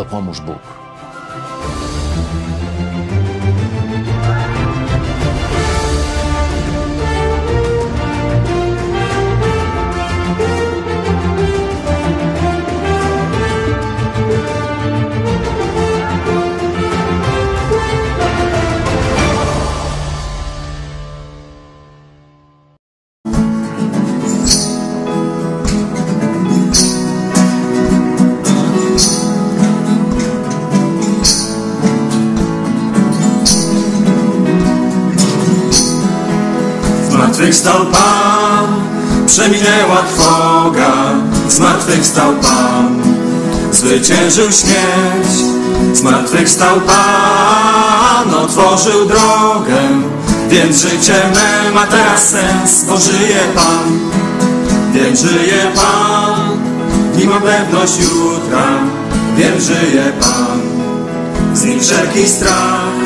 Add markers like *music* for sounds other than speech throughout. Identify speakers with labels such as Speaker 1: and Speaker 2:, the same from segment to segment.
Speaker 1: Tak nam dopomóż Bóg.
Speaker 2: Zmartwychwstał Pan, przeminęła trwoga, zmartwychwstał Pan, zwyciężył śmierć. Zmartwychwstał Pan, otworzył drogę, więc życie me ma teraz sens, bo żyje Pan, więc żyje Pan, mam pewność jutra, wiem, żyje Pan, z nim wszelki strach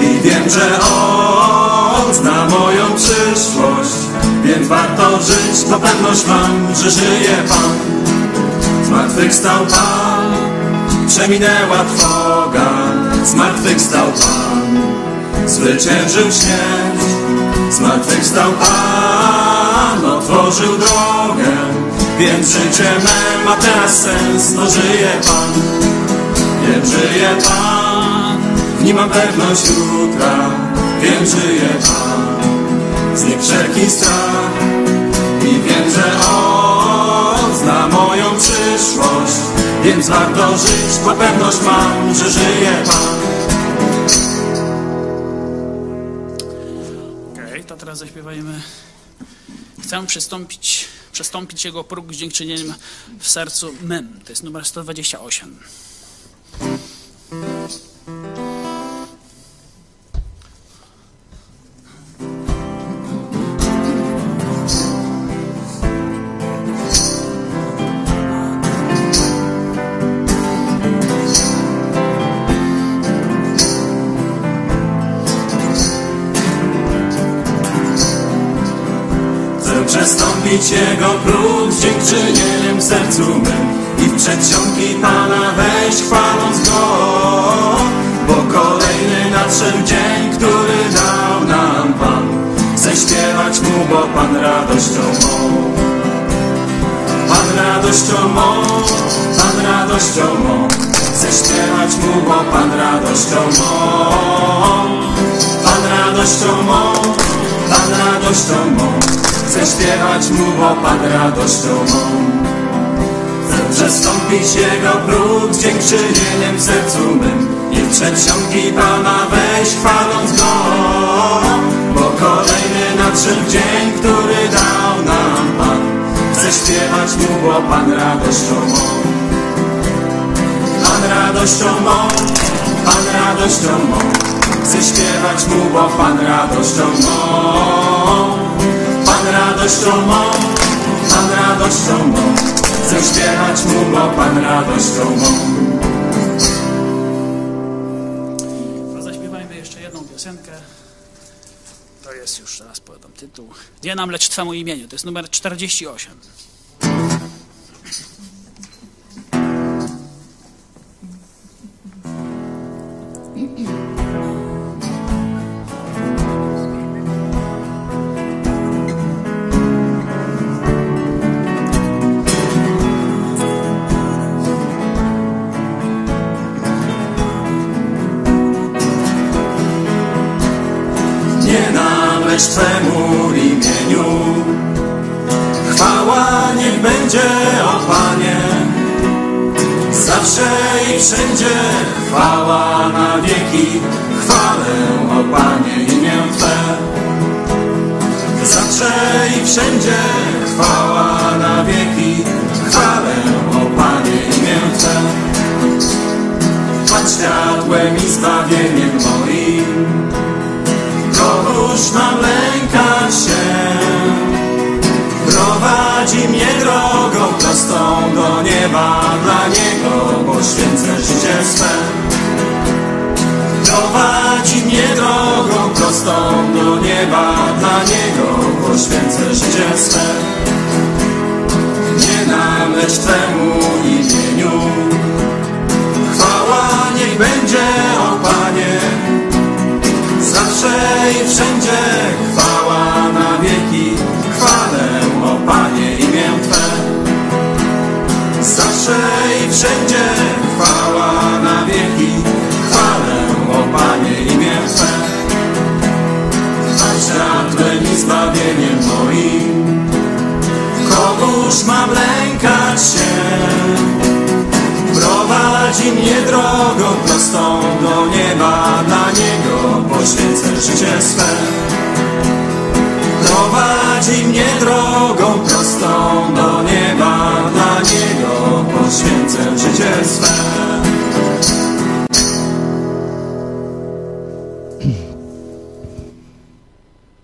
Speaker 2: i wiem, że On zna moją przyszłość, więc warto żyć, bo pewność mam, że żyje Pan. Zmartwychwstał Pan, przeminęła trwoga, zmartwychwstał Pan, zwyciężył śmierć. Zmartwychwstał Pan, otworzył drogę, więc życie me ma teraz sens, bo żyje Pan. Wiem, żyje Pan, w nim mam pewność jutra, wiem, żyje Pan, z nim wszelki strach i wiem, że On zna moją przyszłość, więc warto żyć, bo pewność mam, że żyje Pan.
Speaker 3: Okej, to teraz zaśpiewajmy. Chcę przystąpić, przestąpić Jego próg z dziękczynieniem w sercu mym. To jest numer 128.
Speaker 2: przestąpić Jego próg z dziękczynieniem sercu mym i w przedsionki Pana wejść chwaląc Go, bo kolejny nadszedł dzień, który dał nam Pan. Chcę śpiewać Mu, bo Pan radością mą. Pan radością mą, Pan radością mą. Chcę śpiewać Mu, bo Pan radością mą. Pan radością mą, Pan radością mą. Chcę śpiewać Mu, bo Pan radością mą. Chcę przestąpić Jego próg z dziękczynieniem sercu mym i przedsionki Pana wejść chwaląc Go, nadszedł dzień, który dał nam Pan. Chcę śpiewać Mu, bo Pan radością mą. Pan radością mą, Pan radością mą. Chcę śpiewać Mu, bo Pan radością mą. Pan radością mą, Pan radością mą. Chcę śpiewać Mu, bo Pan radością mą.
Speaker 3: Zaśpiewajmy jeszcze jedną piosenkę. To jest już, teraz podam tytuł. Nie nam, lecz Twemu imieniu. To jest numer 48.
Speaker 2: będzie, o Panie. Zawsze i wszędzie chwała na wieki. Chwalę, o Panie, imię Twe. Zawsze i wszędzie chwała na wieki. Chwalę, o Panie, imię Twe. Pan światłem i zbawieniem moim. Kogoż mam lękać się? Prowadzi mnie drogą do nieba, dla Niego poświęcę życie swe. Prowadzi mnie drogą prostą do nieba, dla Niego poświęcę życie swe. Nie nam, lecz Twemu imieniu. Chwała niech będzie, o Panie, Zawsze i wszędzie chwała na Zawsze i wszędzie chwała na wieki, chwalę, o Panie, imię Twe. Pan światłem i zbawieniem moim, kogóż mam lękać się? Prowadzi mnie drogą prostą do nieba, dla Niego poświęcę życie swe. Poświęcę życie swe.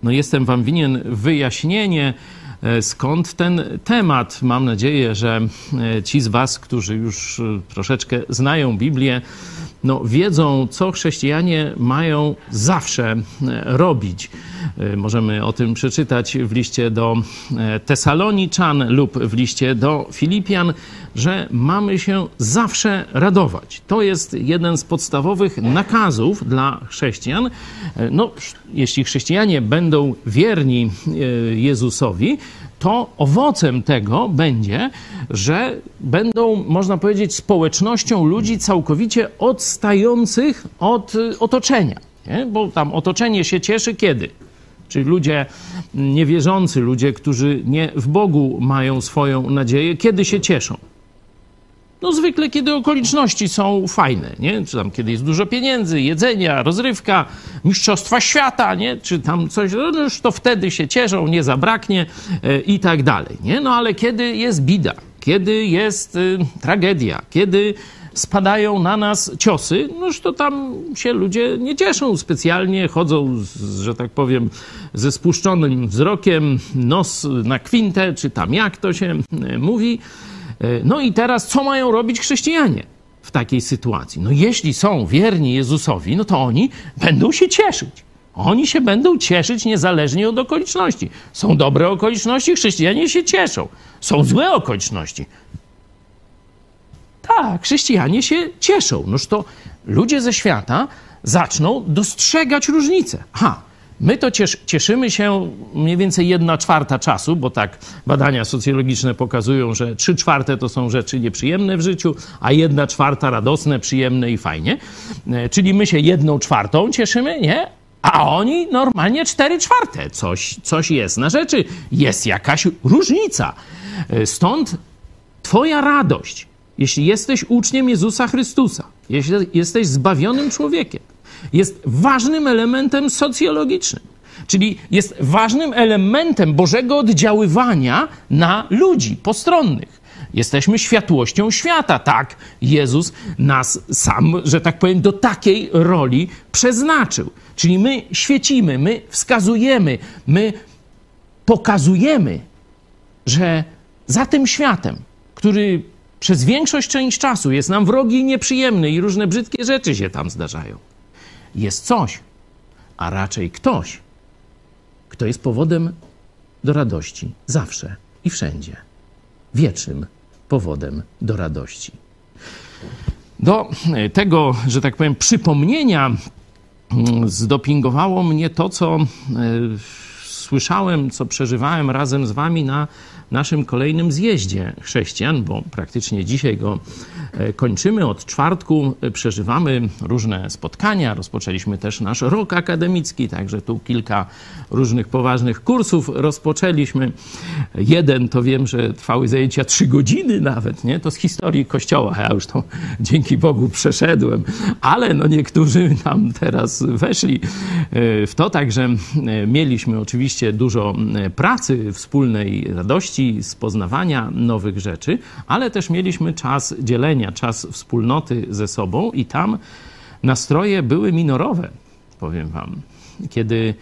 Speaker 1: No jestem wam winien wyjaśnienie, e, skąd ten temat. Mam nadzieję, że e, ci z was, którzy już e, troszeczkę znają Biblię, no, wiedzą, co chrześcijanie mają zawsze robić. Możemy o tym przeczytać w liście do Tesaloniczan lub w liście do Filipian, że mamy się zawsze radować. To jest jeden z podstawowych nakazów dla chrześcijan. No, jeśli chrześcijanie będą wierni Jezusowi, to owocem tego będzie, że będą, można powiedzieć, społecznością ludzi całkowicie odstających od otoczenia. Nie? Bo tam otoczenie się cieszy kiedy? Czyli ludzie niewierzący, ludzie, którzy nie w Bogu mają swoją nadzieję, kiedy się cieszą? No zwykle, kiedy okoliczności są fajne, nie? Czy tam kiedy jest dużo pieniędzy, jedzenia, rozrywka, mistrzostwa świata, nie? Czy tam coś, no już to wtedy się cieszą, nie zabraknie e, i tak dalej, nie? No ale kiedy jest bida, kiedy jest y, tragedia, kiedy spadają na nas ciosy, noż to tam się ludzie nie cieszą specjalnie, chodzą, z, że tak powiem, ze spuszczonym wzrokiem, nos na kwintę, czy tam jak to się y, mówi. No i teraz co mają robić chrześcijanie w takiej sytuacji? No jeśli są wierni Jezusowi, no to oni będą się cieszyć. Oni się będą cieszyć niezależnie od okoliczności. Są dobre okoliczności, chrześcijanie się cieszą. Są złe okoliczności. Tak, chrześcijanie się cieszą. Noż to ludzie ze świata zaczną dostrzegać różnice. Ha, My to ciesz, cieszymy się mniej więcej jedna czwarta czasu, bo tak badania socjologiczne pokazują, że trzy czwarte to są rzeczy nieprzyjemne w życiu, a jedna czwarta radosne, przyjemne i fajnie. E, czyli my się jedną czwartą cieszymy, nie? A oni normalnie cztery czwarte. Coś, coś jest na rzeczy. Jest jakaś różnica. E, Stąd Twoja radość, jeśli jesteś uczniem Jezusa Chrystusa, jeśli jesteś zbawionym człowiekiem, jest ważnym elementem socjologicznym. Czyli jest ważnym elementem Bożego oddziaływania na ludzi postronnych. Jesteśmy światłością świata. Tak, Jezus nas sam, że tak powiem, do takiej roli przeznaczył. Czyli my świecimy, my wskazujemy, my pokazujemy, że za tym światem, który przez większość część czasu jest nam wrogi i nieprzyjemny i różne brzydkie rzeczy się tam zdarzają, jest coś, a raczej ktoś, kto jest powodem do radości zawsze i wszędzie. Wiecznym powodem do radości. Do tego, że tak powiem, przypomnienia mm, zdopingowało mnie to, co e, słyszałem, co przeżywałem razem z wami na naszym kolejnym zjeździe chrześcijan, bo praktycznie dzisiaj go kończymy. Od czwartku e, przeżywamy różne spotkania. Rozpoczęliśmy też nasz rok akademicki, także tu kilka różnych poważnych kursów rozpoczęliśmy. Jeden to wiem, że trwały zajęcia trzy godziny nawet, nie? To z historii Kościoła. Ja już to dzięki Bogu przeszedłem, ale no niektórzy tam teraz weszli e, w to, także mieliśmy oczywiście dużo pracy, wspólnej radości z poznawania nowych rzeczy, ale też mieliśmy czas dzielenia, czas wspólnoty ze sobą i tam nastroje były minorowe, powiem wam. Kiedy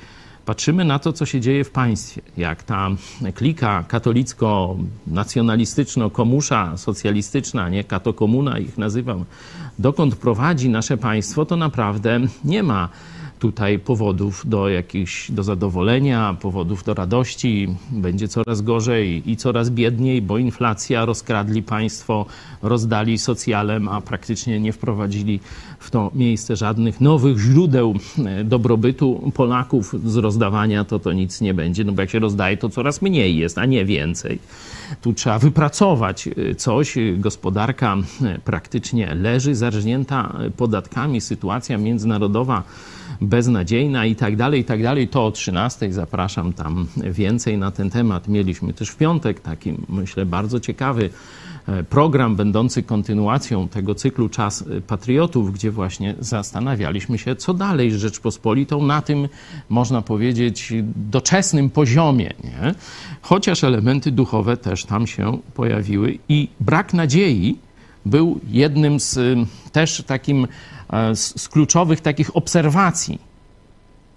Speaker 1: patrzymy na to, co się dzieje w państwie, jak ta klika katolicko-nacjonalistyczno-komusza, socjalistyczna, nie katokomuna ich nazywam, dokąd prowadzi nasze państwo, to naprawdę nie ma tutaj powodów do jakichś, do zadowolenia, powodów do radości. Będzie coraz gorzej i coraz biedniej, bo inflacja, rozkradli państwo, rozdali socjalem, a praktycznie nie wprowadzili w to miejsce żadnych nowych źródeł e, dobrobytu Polaków z rozdawania, to to nic nie będzie, no bo jak się rozdaje, to coraz mniej jest, a nie więcej. Tu trzeba wypracować e, coś. Gospodarka e, praktycznie leży, zarżnięta podatkami, sytuacja międzynarodowa beznadziejna i tak dalej, i tak dalej. To o 13 zapraszam tam więcej na ten temat. Mieliśmy też w piątek taki, myślę, bardzo ciekawy e, program będący kontynuacją tego cyklu Czas Patriotów, gdzie właśnie zastanawialiśmy się, co dalej z Rzeczpospolitą na tym, można powiedzieć, doczesnym poziomie. Nie? Chociaż elementy duchowe też tam się pojawiły i brak nadziei był jednym z też takim E, z, z kluczowych takich obserwacji.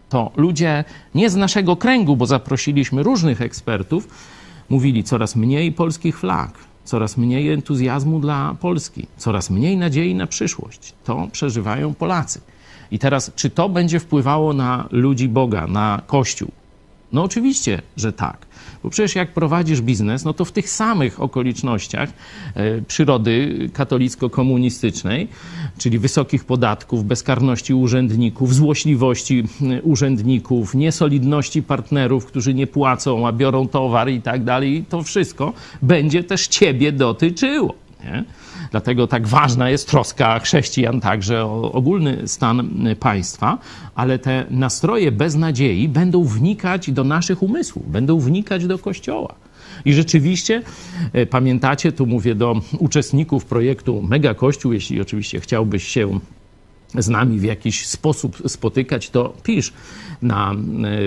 Speaker 1: To ludzie nie z naszego kręgu, bo zaprosiliśmy różnych ekspertów, mówili coraz mniej polskich flag, coraz mniej entuzjazmu dla Polski, coraz mniej nadziei na przyszłość. To przeżywają Polacy. I teraz, czy to będzie wpływało na ludzi Boga, na Kościół? No oczywiście, że tak. Bo przecież jak prowadzisz biznes, no to w tych samych okolicznościach e, przyrody katolicko-komunistycznej, czyli wysokich podatków, bezkarności urzędników, złośliwości e, urzędników, niesolidności partnerów, którzy nie płacą, a biorą towar i tak dalej, to wszystko będzie też ciebie dotyczyło. Nie? Dlatego tak ważna jest troska chrześcijan także o ogólny stan państwa, ale te nastroje beznadziei będą wnikać do naszych umysłów, będą wnikać do Kościoła. I rzeczywiście, e, pamiętacie, tu mówię do uczestników projektu Mega Kościół, jeśli oczywiście chciałbyś się z nami w jakiś sposób spotykać, to pisz na e,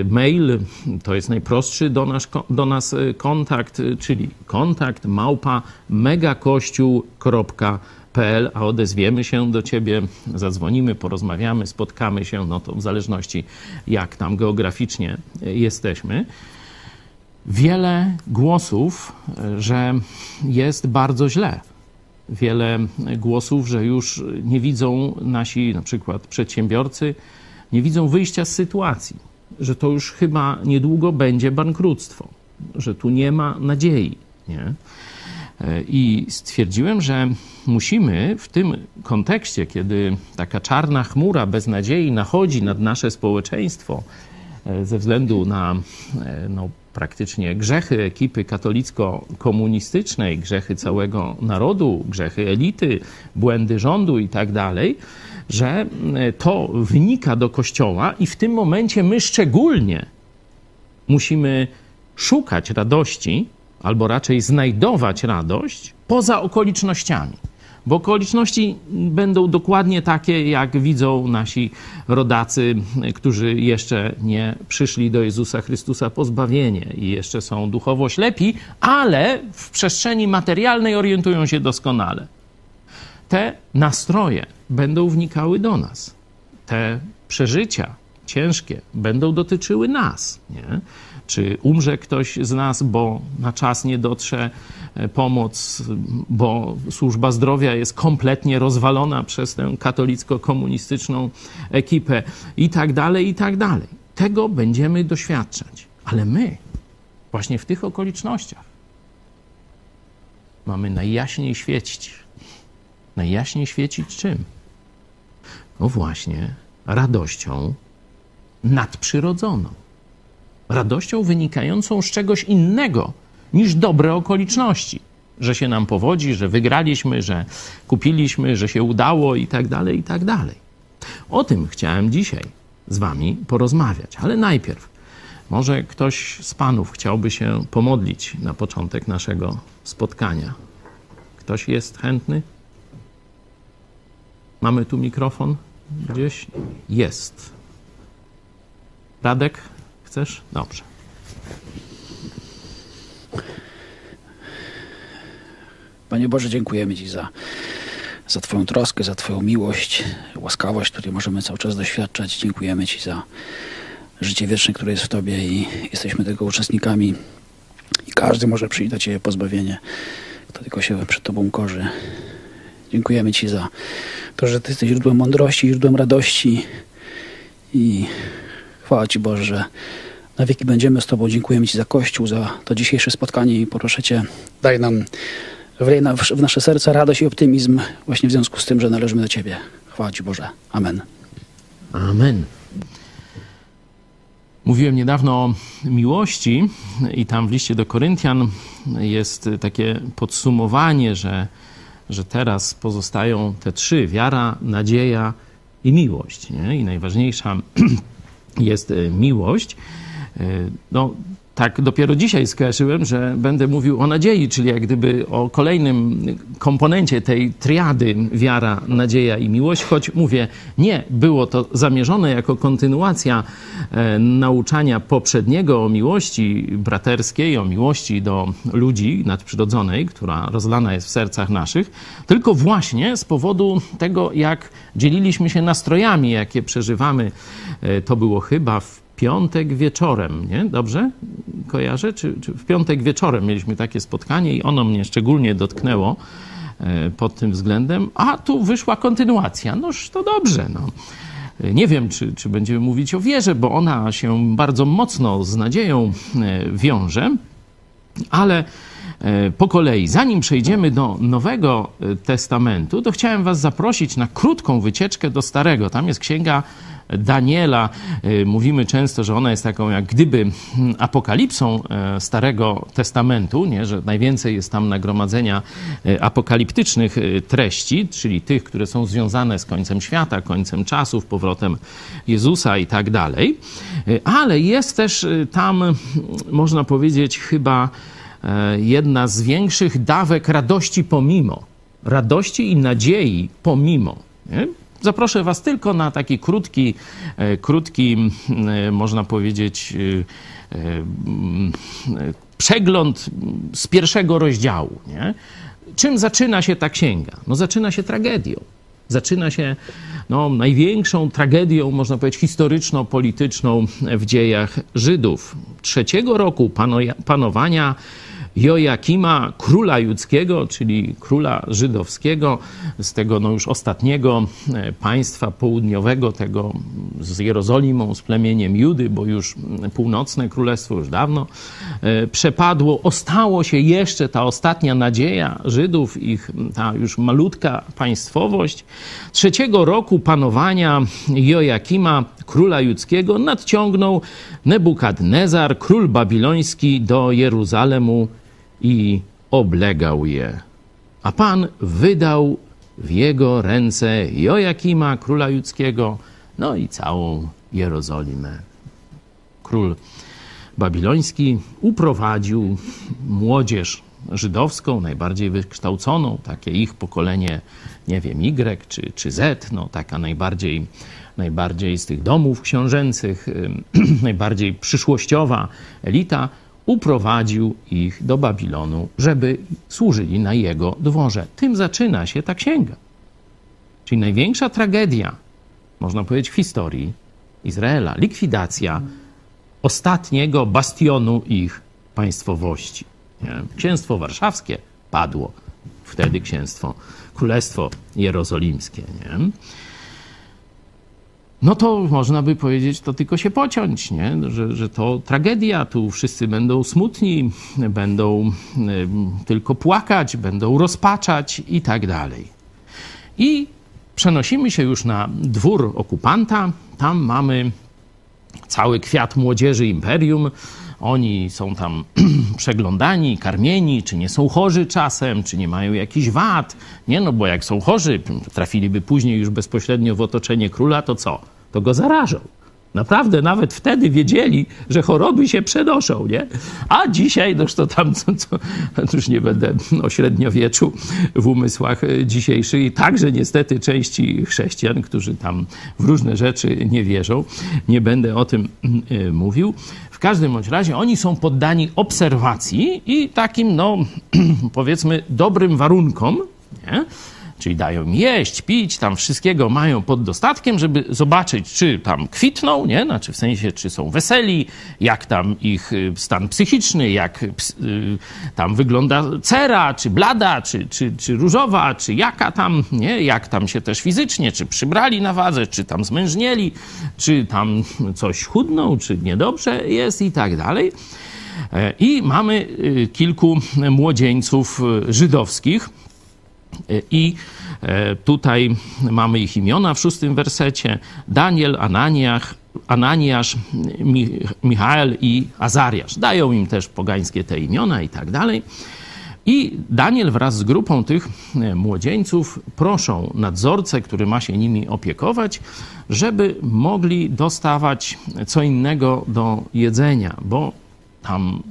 Speaker 1: mail, to jest najprostszy do nas, do nas e, kontakt, czyli kontakt małpa megakościół.pl, a odezwiemy się do ciebie, zadzwonimy, porozmawiamy, spotkamy się, no to w zależności jak tam geograficznie jesteśmy. Wiele głosów, e, że jest bardzo źle wiele głosów, że już nie widzą nasi na przykład przedsiębiorcy, nie widzą wyjścia z sytuacji, że to już chyba niedługo będzie bankructwo, że tu nie ma nadziei. Nie? I stwierdziłem, że musimy w tym kontekście, kiedy taka czarna chmura beznadziei nachodzi nad nasze społeczeństwo e, ze względu na e, no, praktycznie grzechy ekipy katolicko-komunistycznej, grzechy całego narodu, grzechy elity, błędy rządu i tak dalej, że e, to wynika do Kościoła i w tym momencie my szczególnie musimy szukać radości, albo raczej znajdować radość poza okolicznościami. Bo okoliczności będą dokładnie takie, jak widzą nasi rodacy, którzy jeszcze nie przyszli do Jezusa Chrystusa po zbawienie i jeszcze są duchowo ślepi, ale w przestrzeni materialnej orientują się doskonale. Te nastroje będą wnikały do nas. Te przeżycia ciężkie będą dotyczyły nas. Nie? Czy umrze ktoś z nas, bo na czas nie dotrze e, pomoc, bo służba zdrowia jest kompletnie rozwalona przez tę katolicko-komunistyczną ekipę i tak dalej, i tak dalej. Tego będziemy doświadczać. Ale my, właśnie w tych okolicznościach, mamy najjaśniej świecić. Najjaśniej świecić czym? No właśnie, radością nadprzyrodzoną radością wynikającą z czegoś innego niż dobre okoliczności. Że się nam powodzi, że wygraliśmy, że kupiliśmy, że się udało i tak dalej, i tak dalej. O tym chciałem dzisiaj z Wami porozmawiać, ale najpierw może ktoś z Panów chciałby się pomodlić na początek naszego spotkania. Ktoś jest chętny? Mamy tu mikrofon gdzieś? Jest. Radek? Chcesz? Dobrze.
Speaker 4: Panie Boże, dziękujemy Ci za, za Twoją troskę, za Twoją miłość, łaskawość, której możemy cały czas doświadczać. Dziękujemy Ci za życie wieczne, które jest w Tobie i jesteśmy tego uczestnikami. I każdy może przyjść do Ciebie pozbawienie, kto tylko się przed Tobą korzy. Dziękujemy Ci za to, że Ty jesteś źródłem mądrości, źródłem radości i chwała Ci Boże, że na wieki będziemy z Tobą. Dziękujemy Ci za Kościół, za to dzisiejsze spotkanie i proszę Cię, daj nam wlej w nasze serca radość i optymizm właśnie w związku z tym, że należymy do Ciebie. Chwała Ci Boże. Amen.
Speaker 1: Amen. Mówiłem niedawno o miłości i tam w liście do Koryntian jest takie podsumowanie, że, że teraz pozostają te trzy: wiara, nadzieja i miłość. Nie? I najważniejsza *clears throat* jest miłość. E, no, tak dopiero dzisiaj skojarzyłem, że będę mówił o nadziei, czyli jak gdyby o kolejnym komponencie tej triady wiara, nadzieja i miłość, choć mówię, nie było to zamierzone jako kontynuacja e, nauczania poprzedniego o miłości braterskiej, o miłości do ludzi nadprzyrodzonej, która rozlana jest w sercach naszych, tylko właśnie z powodu tego, jak dzieliliśmy się nastrojami, jakie przeżywamy. E, to było chyba w piątek wieczorem, nie? Dobrze kojarzę? Czy, czy, w piątek wieczorem mieliśmy takie spotkanie i ono mnie szczególnie dotknęło e, pod tym względem, a tu wyszła kontynuacja. Noż to dobrze, no. Nie wiem, czy, czy będziemy mówić o wierze, bo ona się bardzo mocno z nadzieją e, wiąże, ale e, po kolei, zanim przejdziemy do Nowego Testamentu, to chciałem Was zaprosić na krótką wycieczkę do Starego. Tam jest księga Daniela. Y, mówimy często, że ona jest taką jak gdyby hmm, apokalipsą e, Starego Testamentu, nie? że najwięcej jest tam nagromadzenia e, apokaliptycznych e, treści, czyli tych, które są związane z końcem świata, końcem czasów, powrotem Jezusa i tak dalej. Ale jest też tam, można powiedzieć, chyba jedna z większych dawek radości pomimo. Radości i nadziei pomimo. Nie? Zaproszę Was tylko na taki krótki, e, krótki, e, można powiedzieć, e, przegląd z pierwszego rozdziału. Nie? Czym zaczyna się ta księga? No zaczyna się tragedią. Zaczyna się no, największą tragedią, można powiedzieć, historyczno-polityczną w dziejach Żydów. Trzeciego roku panowania Joakima, króla judzkiego, czyli króla żydowskiego, z tego no już ostatniego e, państwa południowego, tego z Jerozolimą, z plemieniem Judy, bo już północne królestwo już dawno e, przepadło. Ostało się jeszcze ta ostatnia nadzieja Żydów, ich ta już malutka państwowość. Trzeciego roku panowania Joakima, króla judzkiego, nadciągnął Nebukadnezar, król babiloński, do Jeruzalemu i oblegał je. A Pan wydał w jego ręce Joakima, króla judzkiego, no i całą Jerozolimę. Król babiloński uprowadził młodzież żydowską, najbardziej wykształconą, takie ich pokolenie, nie wiem, Y czy, czy Z, no taka najbardziej, najbardziej z tych domów książęcych, *clears throat* najbardziej przyszłościowa elita, uprowadził ich do Babilonu, żeby służyli na jego dworze. Tym zaczyna się ta księga. Czyli największa tragedia, można powiedzieć, w historii Izraela. Likwidacja ostatniego bastionu ich państwowości. Nie? Księstwo warszawskie padło. Wtedy księstwo, królestwo jerozolimskie. Nie? No to można by powiedzieć, to tylko się pociąć, nie? Że, że to tragedia, tu wszyscy będą smutni, będą y, tylko płakać, będą rozpaczać i tak dalej. I przenosimy się już na dwór okupanta. Tam mamy cały kwiat młodzieży imperium. Oni są tam *clears throat* przeglądani, karmieni, czy nie są chorzy czasem, czy nie mają jakichś wad. Nie, no bo jak są chorzy, trafiliby później już bezpośrednio w otoczenie króla, to co? To go zarażą. Naprawdę nawet wtedy wiedzieli, że choroby się przenoszą, nie? A dzisiaj, noż to tam, co, co, *laughs* już nie będę o średniowieczu w umysłach dzisiejszych i także niestety części chrześcijan, którzy tam w różne rzeczy nie wierzą, nie będę o tym y, mówił. W każdym bądź razie oni są poddani obserwacji i takim, no *clears throat* powiedzmy, dobrym warunkom, nie? Czyli dają im jeść, pić, tam wszystkiego mają pod dostatkiem, żeby zobaczyć, czy tam kwitną, nie? Znaczy w sensie, czy są weseli, jak tam ich y, stan psychiczny, jak y, tam wygląda cera, czy blada, czy, czy, czy różowa, czy jaka tam, nie? Jak tam się też fizycznie, czy przybrali na wadze, czy tam zmężnieli, czy tam coś chudną, czy niedobrze jest i tak dalej. E, I mamy y, kilku młodzieńców żydowskich, i e, tutaj mamy ich imiona w szóstym wersecie. Daniel, Ananiach, Ananiasz, Michael i Azariasz. Dają im też pogańskie te imiona i tak dalej. I Daniel wraz z grupą tych e, młodzieńców proszą nadzorcę, który ma się nimi opiekować, żeby mogli dostawać co innego do jedzenia, bo tam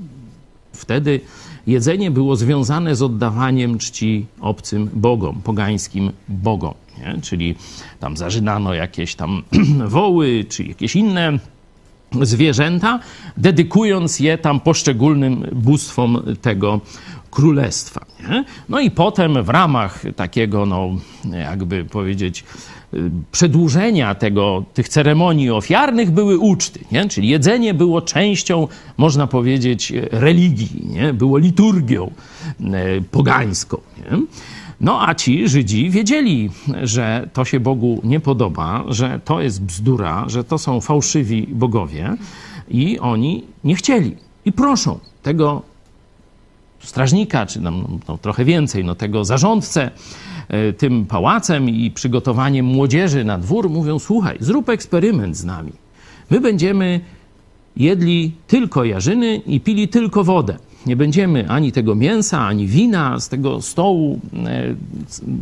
Speaker 1: wtedy jedzenie było związane z oddawaniem czci obcym bogom, pogańskim bogom. Nie? Czyli tam zażynano jakieś tam *clears throat* woły, czy jakieś inne zwierzęta, dedykując je tam poszczególnym bóstwom tego królestwa. Nie? No i potem w ramach takiego, no, jakby powiedzieć, przedłużenia tego, tych ceremonii ofiarnych były uczty, nie? czyli jedzenie było częścią, można powiedzieć, religii, nie? było liturgią e, pogańską. Nie? No a ci Żydzi wiedzieli, że to się Bogu nie podoba, że to jest bzdura, że to są fałszywi bogowie i oni nie chcieli. I proszą tego strażnika, czy tam, no, trochę więcej, no, tego zarządcę, E, tym pałacem i przygotowaniem młodzieży na dwór, mówią: Słuchaj, zrób eksperyment z nami. My będziemy jedli tylko jarzyny i pili tylko wodę. Nie będziemy ani tego mięsa, ani wina z tego stołu e,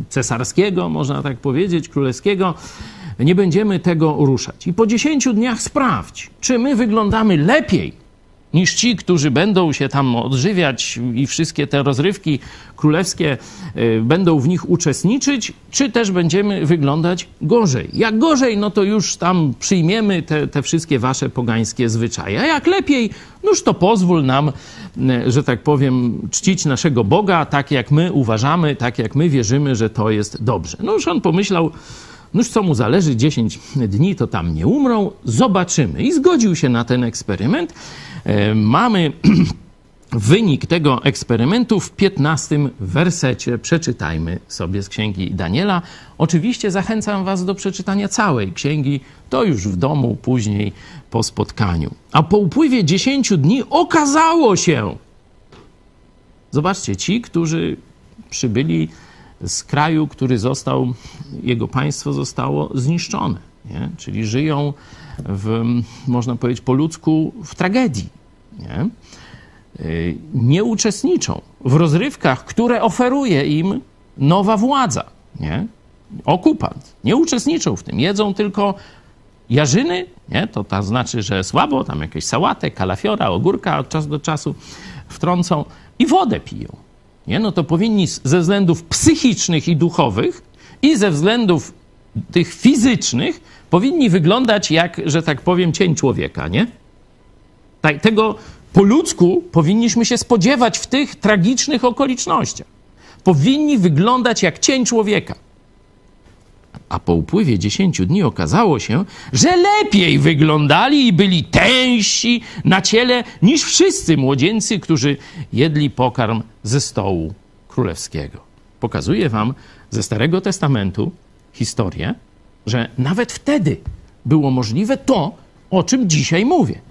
Speaker 1: cesarskiego, można tak powiedzieć, królewskiego. Nie będziemy tego ruszać. I po dziesięciu dniach sprawdź, czy my wyglądamy lepiej niż ci, którzy będą się tam odżywiać i wszystkie te rozrywki królewskie y, będą w nich uczestniczyć, czy też będziemy wyglądać gorzej. Jak gorzej, no to już tam przyjmiemy te, te wszystkie wasze pogańskie zwyczaje. A jak lepiej, noż to pozwól nam, y, że tak powiem, czcić naszego Boga tak, jak my uważamy, tak, jak my wierzymy, że to jest dobrze. No już on pomyślał, Noż co mu zależy, 10 dni to tam nie umrą, zobaczymy. I zgodził się na ten eksperyment. E, mamy *clears throat* wynik tego eksperymentu w 15 wersecie. Przeczytajmy sobie z księgi Daniela. Oczywiście zachęcam Was do przeczytania całej księgi, to już w domu, później po spotkaniu. A po upływie 10 dni okazało się, zobaczcie, ci, którzy przybyli z kraju, który został, jego państwo zostało zniszczone, nie? czyli żyją w, można powiedzieć po ludzku, w tragedii. Nie? Y, nie uczestniczą w rozrywkach, które oferuje im nowa władza, nie? okupant. Nie uczestniczą w tym. Jedzą tylko jarzyny, nie? to, znaczy, że słabo, tam jakieś sałatę, kalafiora, ogórka od czasu do czasu wtrącą i wodę piją. Nie? no to powinni ze względów psychicznych i duchowych i ze względów tych fizycznych powinni wyglądać jak, że tak powiem, cień człowieka, nie? Tak, tego po ludzku powinniśmy się spodziewać w tych tragicznych okolicznościach. Powinni wyglądać jak cień człowieka. A po upływie 10 dni okazało się, że lepiej wyglądali i byli tęsi na ciele niż wszyscy młodzieńcy, którzy jedli pokarm ze stołu królewskiego. Pokazuję wam ze Starego Testamentu historię, że nawet wtedy było możliwe to, o czym dzisiaj mówię.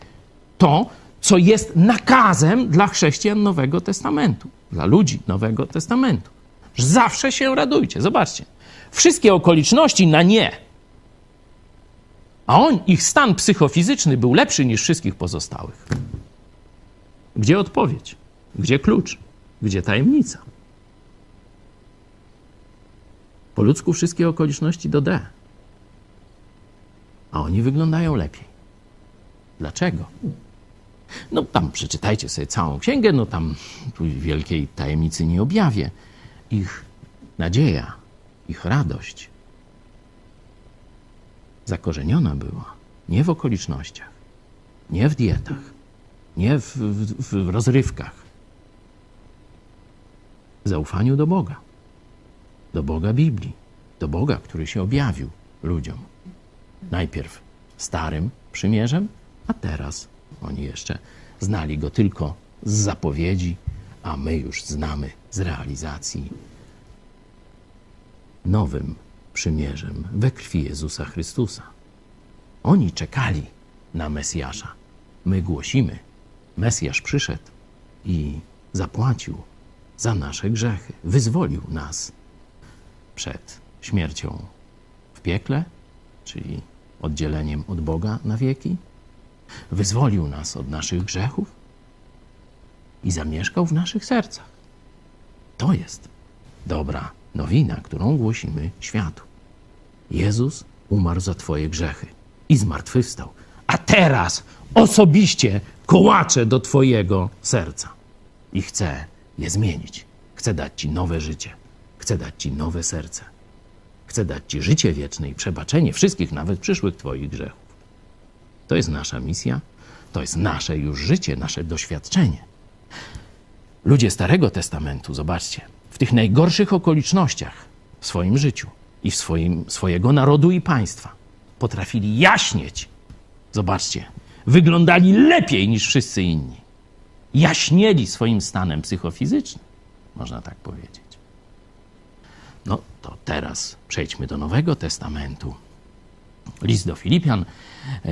Speaker 1: To, co jest nakazem dla chrześcijan Nowego Testamentu, dla ludzi Nowego Testamentu. Zawsze się radujcie. Zobaczcie. Wszystkie okoliczności na nie. A on, ich stan psychofizyczny był lepszy niż wszystkich pozostałych. Gdzie odpowiedź? Gdzie klucz? Gdzie tajemnica? Po ludzku wszystkie okoliczności do D. A oni wyglądają lepiej. Dlaczego? No tam przeczytajcie sobie całą księgę, no tam tu wielkiej tajemnicy nie objawię. Ich nadzieja, ich radość zakorzeniona była nie w okolicznościach, nie w dietach, nie w, w, w rozrywkach. W zaufaniu do Boga, do Boga Biblii, do Boga, który się objawił ludziom. Najpierw starym przymierzem, a teraz oni jeszcze znali go tylko z zapowiedzi, a my już znamy z realizacji nowym przymierzem we krwi Jezusa Chrystusa. Oni czekali na Mesjasza. My głosimy. Mesjasz przyszedł i zapłacił za nasze grzechy. Wyzwolił nas przed śmiercią w piekle, czyli oddzieleniem od Boga na wieki. Wyzwolił nas od naszych grzechów i zamieszkał w naszych sercach. To jest dobra nowina, którą głosimy światu. Jezus umarł za Twoje grzechy i zmartwychwstał, a teraz osobiście kołacze do Twojego serca i chce je zmienić. Chce dać Ci nowe życie, chce dać Ci nowe serce, chce dać Ci życie wieczne i przebaczenie wszystkich, nawet przyszłych Twoich grzechów. To jest nasza misja, to jest nasze już życie, nasze doświadczenie. Ludzie Starego Testamentu, zobaczcie, w tych najgorszych okolicznościach w swoim życiu i w swoim, swojego narodu i państwa potrafili jaśnieć. Zobaczcie, wyglądali lepiej niż wszyscy inni. Jaśnieli swoim stanem psychofizycznym, można tak powiedzieć. No to teraz przejdźmy do Nowego Testamentu. List do Filipian.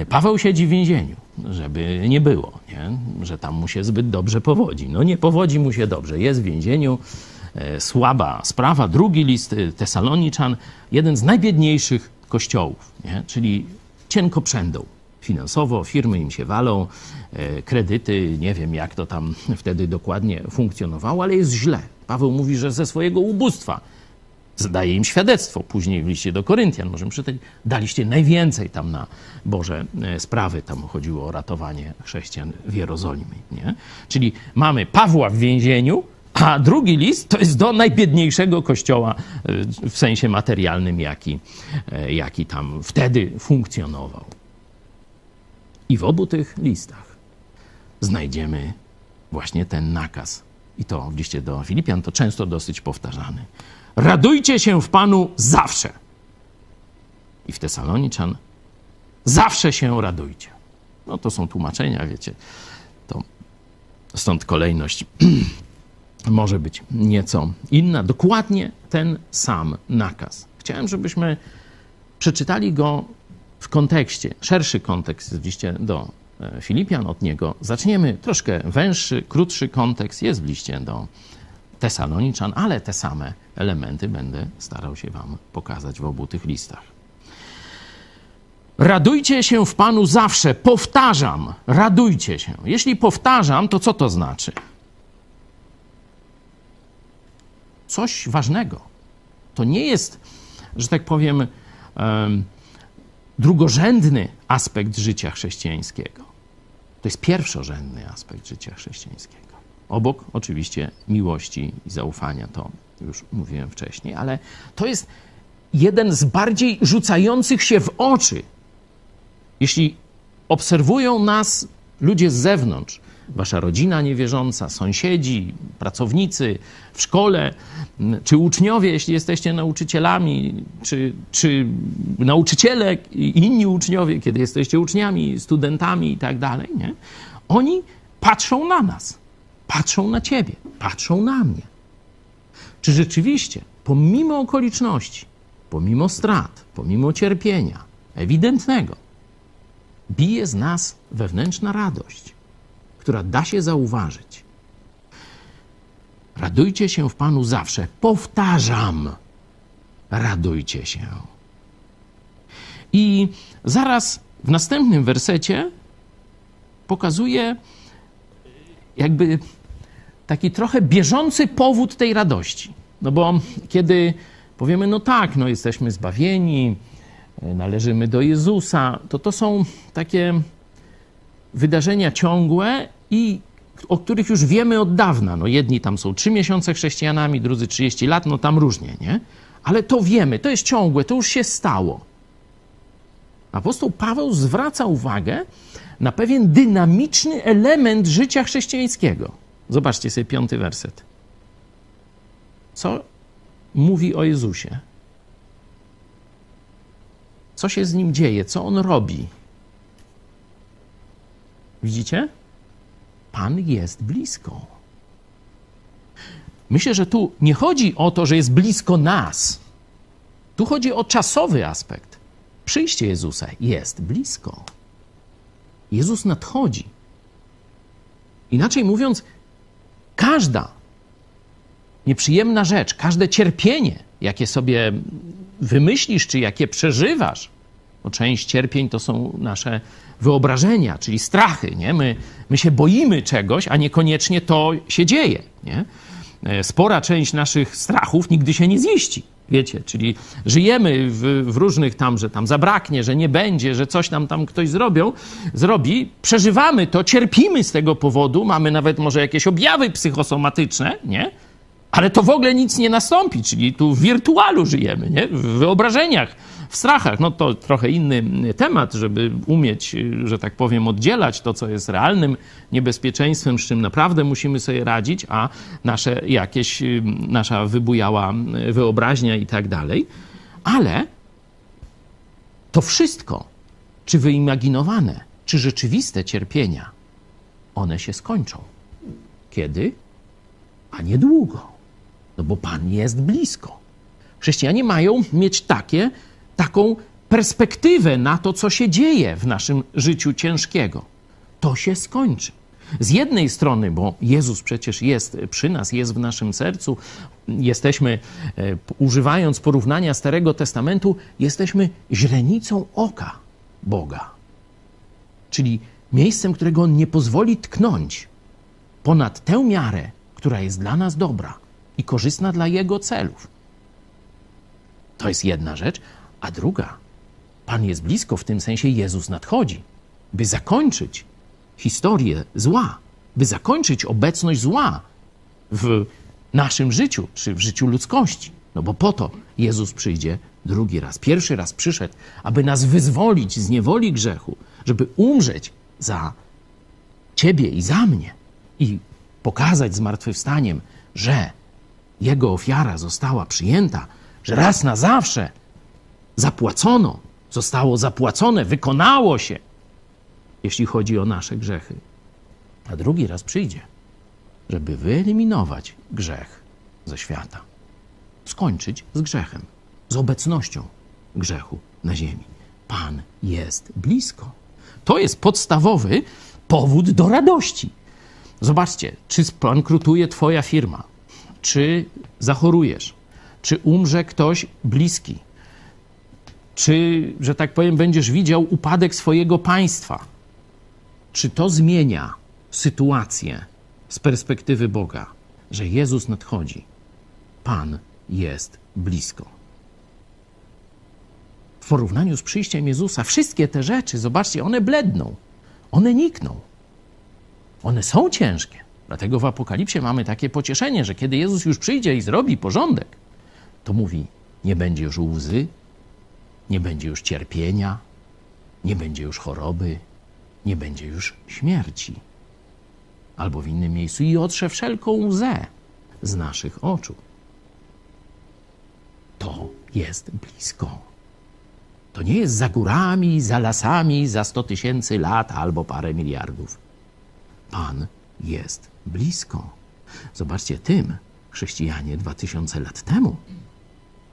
Speaker 1: Paweł siedzi w więzieniu, żeby nie było, nie? że tam mu się zbyt dobrze powodzi. No nie powodzi mu się dobrze, jest w więzieniu, e, słaba sprawa. Drugi list e, Tesaloniczan, jeden z najbiedniejszych kościołów, nie? czyli cienko przędą finansowo, firmy im się walą, e, kredyty, nie wiem jak to tam *laughs* wtedy dokładnie funkcjonowało, ale jest źle. Paweł mówi, że ze swojego ubóstwa zdaje im świadectwo później w liście do Koryntian, możemy przeczytać, daliście najwięcej tam na Boże e, sprawy, tam chodziło o ratowanie chrześcijan w Jerozolimie. Nie? Czyli mamy Pawła w więzieniu, a drugi list to jest do najbiedniejszego kościoła e, w sensie materialnym, jaki, e, jaki tam wtedy funkcjonował. I w obu tych listach znajdziemy właśnie ten nakaz. I to w liście do Filipian to często dosyć powtarzany. Radujcie się w Panu zawsze. I w Tesaloniczan zawsze się radujcie. No to są tłumaczenia, wiecie. To stąd kolejność *clears throat* może być nieco inna. Dokładnie ten sam nakaz. Chciałem, żebyśmy przeczytali go w kontekście, szerszy kontekst w liście do e, Filipian, od niego zaczniemy. Troszkę węższy, krótszy kontekst jest w liście do Tesaloniczan, ale te same elementy będę starał się Wam pokazać w obu tych listach. Radujcie się w Panu zawsze. Powtarzam, radujcie się. Jeśli powtarzam, to co to znaczy? Coś ważnego. To nie jest, że tak powiem, drugorzędny aspekt życia chrześcijańskiego. To jest pierwszorzędny aspekt życia chrześcijańskiego. Obok oczywiście miłości i zaufania, to już mówiłem wcześniej, ale to jest jeden z bardziej rzucających się w oczy. Jeśli obserwują nas ludzie z zewnątrz, wasza rodzina niewierząca, sąsiedzi, pracownicy w szkole, czy uczniowie, jeśli jesteście nauczycielami, czy, czy nauczyciele i inni uczniowie, kiedy jesteście uczniami, studentami i tak dalej, nie? Oni patrzą na nas, patrzą na ciebie, patrzą na mnie. Czy rzeczywiście, pomimo okoliczności, pomimo strat, pomimo cierpienia ewidentnego, bije z nas wewnętrzna radość, która da się zauważyć. Radujcie się w Panu zawsze. Powtarzam, radujcie się. I zaraz w następnym wersecie pokazuje jakby taki trochę bieżący powód tej radości. No bo kiedy powiemy, no tak, no jesteśmy zbawieni, należymy do Jezusa, to to są takie wydarzenia ciągłe i o których już wiemy od dawna. No jedni tam są trzy miesiące chrześcijanami, drudzy 30 lat, no tam różnie, nie? Ale to wiemy, to jest ciągłe, to już się stało. Apostoł Paweł zwraca uwagę na pewien dynamiczny element życia chrześcijańskiego. Zobaczcie sobie piąty werset. Co mówi o Jezusie? Co się z nim dzieje? Co on robi? Widzicie? Pan jest blisko. Myślę, że tu nie chodzi o to, że jest blisko nas. Tu chodzi o czasowy aspekt. Przyjście Jezusa jest blisko. Jezus nadchodzi. Inaczej mówiąc, każda nieprzyjemna rzecz, każde cierpienie, jakie sobie wymyślisz, czy jakie przeżywasz, bo część cierpień to są nasze wyobrażenia, czyli strachy. Nie? My, my się boimy czegoś, a niekoniecznie to się dzieje. Nie? E, spora część naszych strachów nigdy się nie ziści. Wiecie, czyli żyjemy w, w, różnych tam, że tam zabraknie, że nie będzie, że coś nam tam ktoś zrobią, zrobi, przeżywamy to, cierpimy z tego powodu, mamy nawet może jakieś objawy psychosomatyczne, nie? Ale to w ogóle nic nie nastąpi, czyli tu w wirtualu żyjemy, nie? w wyobrażeniach, strachach. No to trochę inny temat, żeby umieć, że tak powiem, oddzielać to, co jest realnym niebezpieczeństwem, z czym naprawdę musimy sobie radzić, a nasze jakieś, nasza wybujała wyobraźnia i tak dalej. Ale to wszystko, czy wyimaginowane, czy rzeczywiste cierpienia, one się skończą. Kiedy? A niedługo no bo Pan jest blisko. Chrześcijanie mają mieć takie, taką perspektywę na to, co się dzieje w naszym życiu ciężkiego. To się skończy. Z jednej strony, bo Jezus przecież jest przy nas, jest w naszym sercu, jesteśmy, e, używając porównania Starego Testamentu, jesteśmy źrenicą oka Boga. Czyli miejscem, którego On nie pozwoli tknąć ponad tę miarę, która jest dla nas dobra i korzystna dla Jego celów. To jest jedna rzecz. A druga, Pan jest blisko, w tym sensie Jezus nadchodzi, by zakończyć historię zła, by zakończyć obecność zła w naszym życiu, czy w życiu ludzkości. No bo po to Jezus przyjdzie drugi raz. Pierwszy raz przyszedł, aby nas wyzwolić z niewoli grzechu, żeby umrzeć za Ciebie i za mnie i pokazać zmartwychwstaniem, że jego ofiara została przyjęta, że raz na zawsze zapłacono, zostało zapłacone, wykonało się, jeśli chodzi o nasze grzechy. A drugi raz przyjdzie, żeby wyeliminować grzech ze świata, skończyć z grzechem, z obecnością grzechu na ziemi. Pan jest blisko. To jest podstawowy powód do radości. Zobaczcie, czy spankrutuje Twoja firma, czy zachorujesz, czy umrze ktoś bliski, czy, że tak powiem, będziesz widział upadek swojego państwa. Czy to zmienia sytuację z perspektywy Boga, że Jezus nadchodzi? Pan jest blisko. W porównaniu z przyjściem Jezusa, wszystkie te rzeczy, zobaczcie, one bledną, one nikną. One są ciężkie, Dlatego w Apokalipsie mamy takie pocieszenie, że kiedy Jezus już przyjdzie i zrobi porządek, to mówi: nie będzie już łzy, nie będzie już cierpienia, nie będzie już choroby, nie będzie już śmierci. Albo w innym miejscu i otrze wszelką łzę z naszych oczu. To jest blisko. To nie jest za górami, za lasami, za sto tysięcy lat albo parę miliardów. Pan jest blisko. Zobaczcie, tym chrześcijanie dwa tysiące lat temu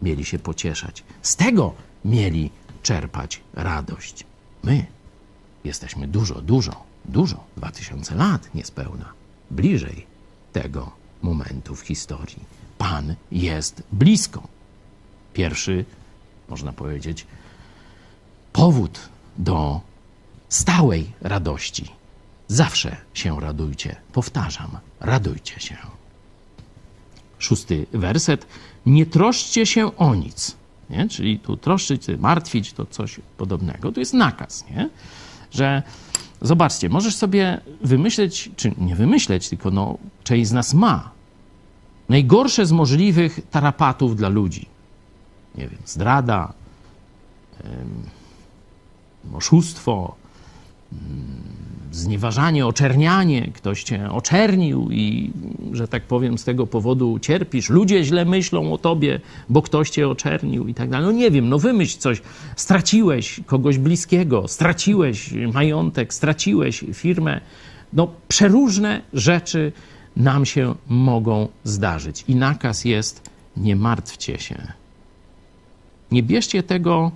Speaker 1: mieli się pocieszać. Z tego mieli czerpać radość. My jesteśmy dużo, dużo, dużo, dwa tysiące lat niespełna, bliżej tego momentu w historii. Pan jest blisko. Pierwszy, można powiedzieć, powód do stałej radości. Zawsze się radujcie. Powtarzam, radujcie się. Szósty werset. Nie troszcie się o nic. Nie? Czyli tu troszczyć, martwić to coś podobnego. Tu jest nakaz, nie? że zobaczcie, możesz sobie wymyśleć, czy nie wymyśleć, tylko no, część z nas ma najgorsze z możliwych tarapatów dla ludzi. Nie wiem, zdrada, oszustwo, znieważanie, oczernianie, ktoś cię oczernił i, że tak powiem, z tego powodu cierpisz. Ludzie źle myślą o tobie, bo ktoś cię oczernił i tak dalej. No nie wiem, no wymyśl coś. Straciłeś kogoś bliskiego, straciłeś majątek, straciłeś firmę. No przeróżne rzeczy nam się mogą zdarzyć. I nakaz jest, nie martwcie się. Nie bierzcie tego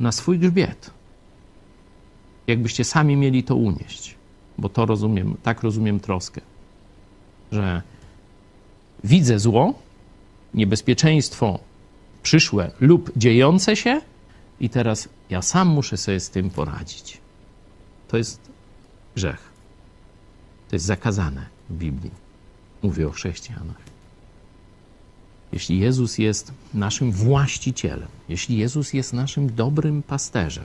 Speaker 1: na swój grzbiet jakbyście sami mieli to unieść. Bo to rozumiem, tak rozumiem troskę, że widzę zło, niebezpieczeństwo przyszłe lub dziejące się i teraz ja sam muszę sobie z tym poradzić. To jest grzech. To jest zakazane w Biblii. Mówię o chrześcijanach. Jeśli Jezus jest naszym właścicielem, jeśli Jezus jest naszym dobrym pasterzem,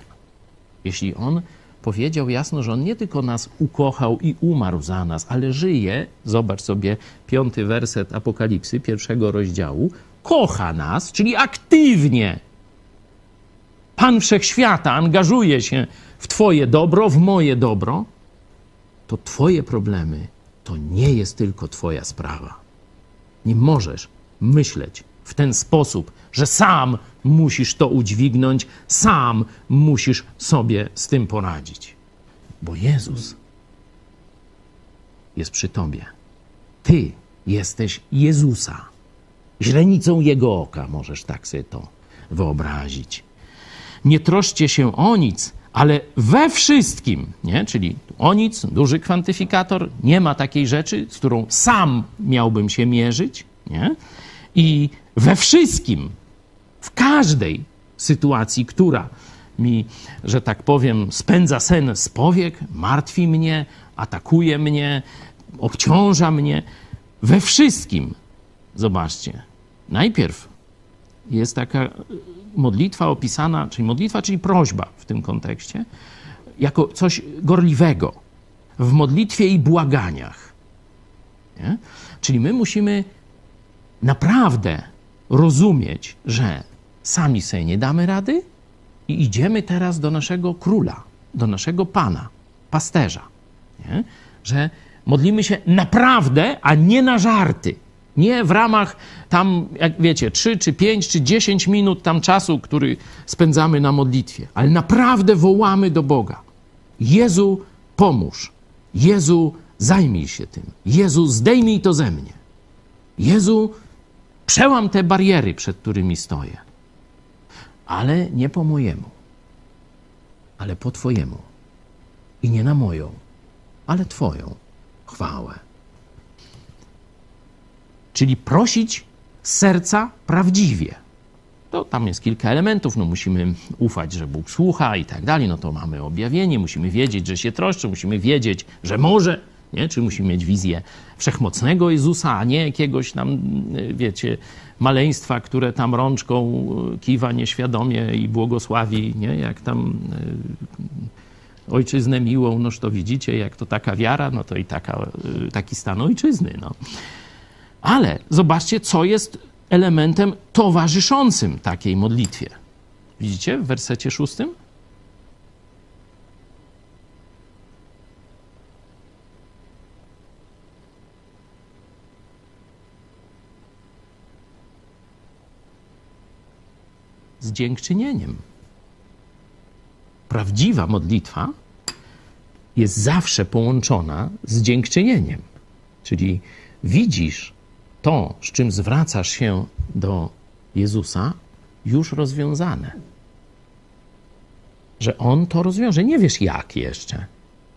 Speaker 1: jeśli On powiedział jasno, że On nie tylko nas ukochał i umarł za nas, ale żyje, zobacz sobie piąty werset Apokalipsy, pierwszego rozdziału, kocha nas, czyli aktywnie. Pan Wszechświata angażuje się w Twoje dobro, w moje dobro, to Twoje problemy to nie jest tylko Twoja sprawa. Nie możesz myśleć w ten sposób, że sam musisz to udźwignąć, sam musisz sobie z tym poradzić. Bo Jezus jest przy tobie. Ty jesteś Jezusa. Źrenicą Jego oka możesz tak sobie to wyobrazić. Nie troszcie się o nic, ale we wszystkim, nie? czyli o nic, duży kwantyfikator, nie ma takiej rzeczy, z którą sam miałbym się mierzyć. Nie? I we wszystkim, w każdej sytuacji, która mi, że tak powiem, spędza sen z powiek, martwi mnie, atakuje mnie, obciąża mnie, we wszystkim, zobaczcie, najpierw jest taka modlitwa opisana, czyli modlitwa, czyli prośba w tym kontekście, jako coś gorliwego w modlitwie i błaganiach. Nie? Czyli my musimy naprawdę rozumieć, że sami sobie nie damy rady i idziemy teraz do naszego króla, do naszego pana, pasterza. Nie? Że modlimy się naprawdę, a nie na żarty. Nie w ramach tam, jak wiecie, 3 czy 5 czy 10 minut tam czasu, który spędzamy na modlitwie, ale naprawdę wołamy do Boga. Jezu, pomóż. Jezu, zajmij się tym. Jezu, zdejmij to ze mnie. Jezu, Przełam te bariery, przed którymi stoję. Ale nie po mojemu, ale po Twojemu. I nie na moją, ale Twoją chwałę. Czyli prosić serca prawdziwie. To tam jest kilka elementów, no musimy ufać, że Bóg słucha i tak dalej, no to mamy objawienie, musimy wiedzieć, że się troszczy, musimy wiedzieć, że może, nie? Czy musimy mieć wizję wszechmocnego Jezusa, a nie jakiegoś tam, wiecie, maleństwa, które tam rączką kiwa nieświadomie i błogosławi, nie? Jak tam ojczyznę miłą, noż to widzicie, jak to taka wiara, no to i taka, y, taki stan ojczyzny. No. Ale zobaczcie, co jest elementem towarzyszącym takiej modlitwie. Widzicie w wersecie szóstym? Z dziękczynieniem. Prawdziwa modlitwa jest zawsze połączona z dziękczynieniem. Czyli widzisz to, z czym zwracasz się do Jezusa, już rozwiązane. Że On to rozwiąże. Nie wiesz jak jeszcze.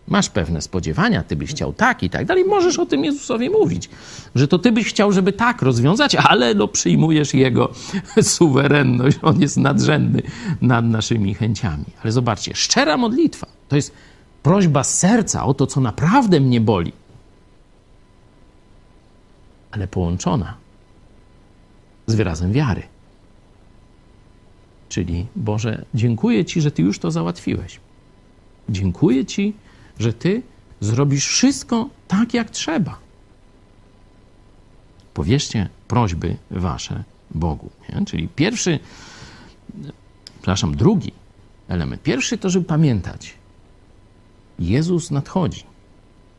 Speaker 1: Masz pewne spodziewania, ty byś chciał tak i tak dalej. Możesz o tym Jezusowi mówić, że to ty byś chciał, żeby tak rozwiązać, ale no przyjmujesz Jego *laughs* suwerenność. On jest nadrzędny nad naszymi chęciami. Ale zobaczcie, szczera modlitwa to jest prośba z serca o to, co naprawdę mnie boli, ale połączona z wyrazem wiary. Czyli Boże, dziękuję Ci, że Ty już to załatwiłeś. Dziękuję Ci, że Ty zrobisz wszystko tak, jak trzeba. Powierzcie prośby Wasze Bogu. Nie? Czyli pierwszy, przepraszam, drugi element. Pierwszy to, żeby pamiętać, Jezus nadchodzi.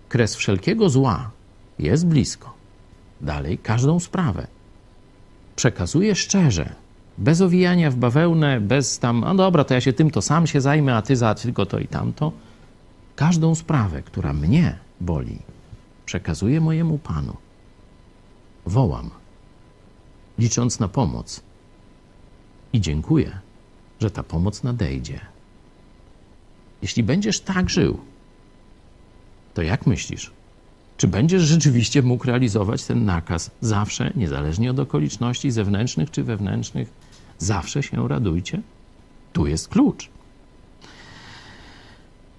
Speaker 1: Kres wszelkiego zła jest blisko. Dalej, każdą sprawę przekazuje szczerze, bez owijania w bawełnę, bez tam, no dobra, to ja się tym to sam się zajmę, a ty za tylko to i tamto. Każdą sprawę, która mnie boli, przekazuję mojemu Panu. Wołam, licząc na pomoc i dziękuję, że ta pomoc nadejdzie. Jeśli będziesz tak żył, to jak myślisz? Czy będziesz rzeczywiście mógł realizować ten nakaz zawsze, niezależnie od okoliczności zewnętrznych czy wewnętrznych? Zawsze się radujcie? Tu jest klucz.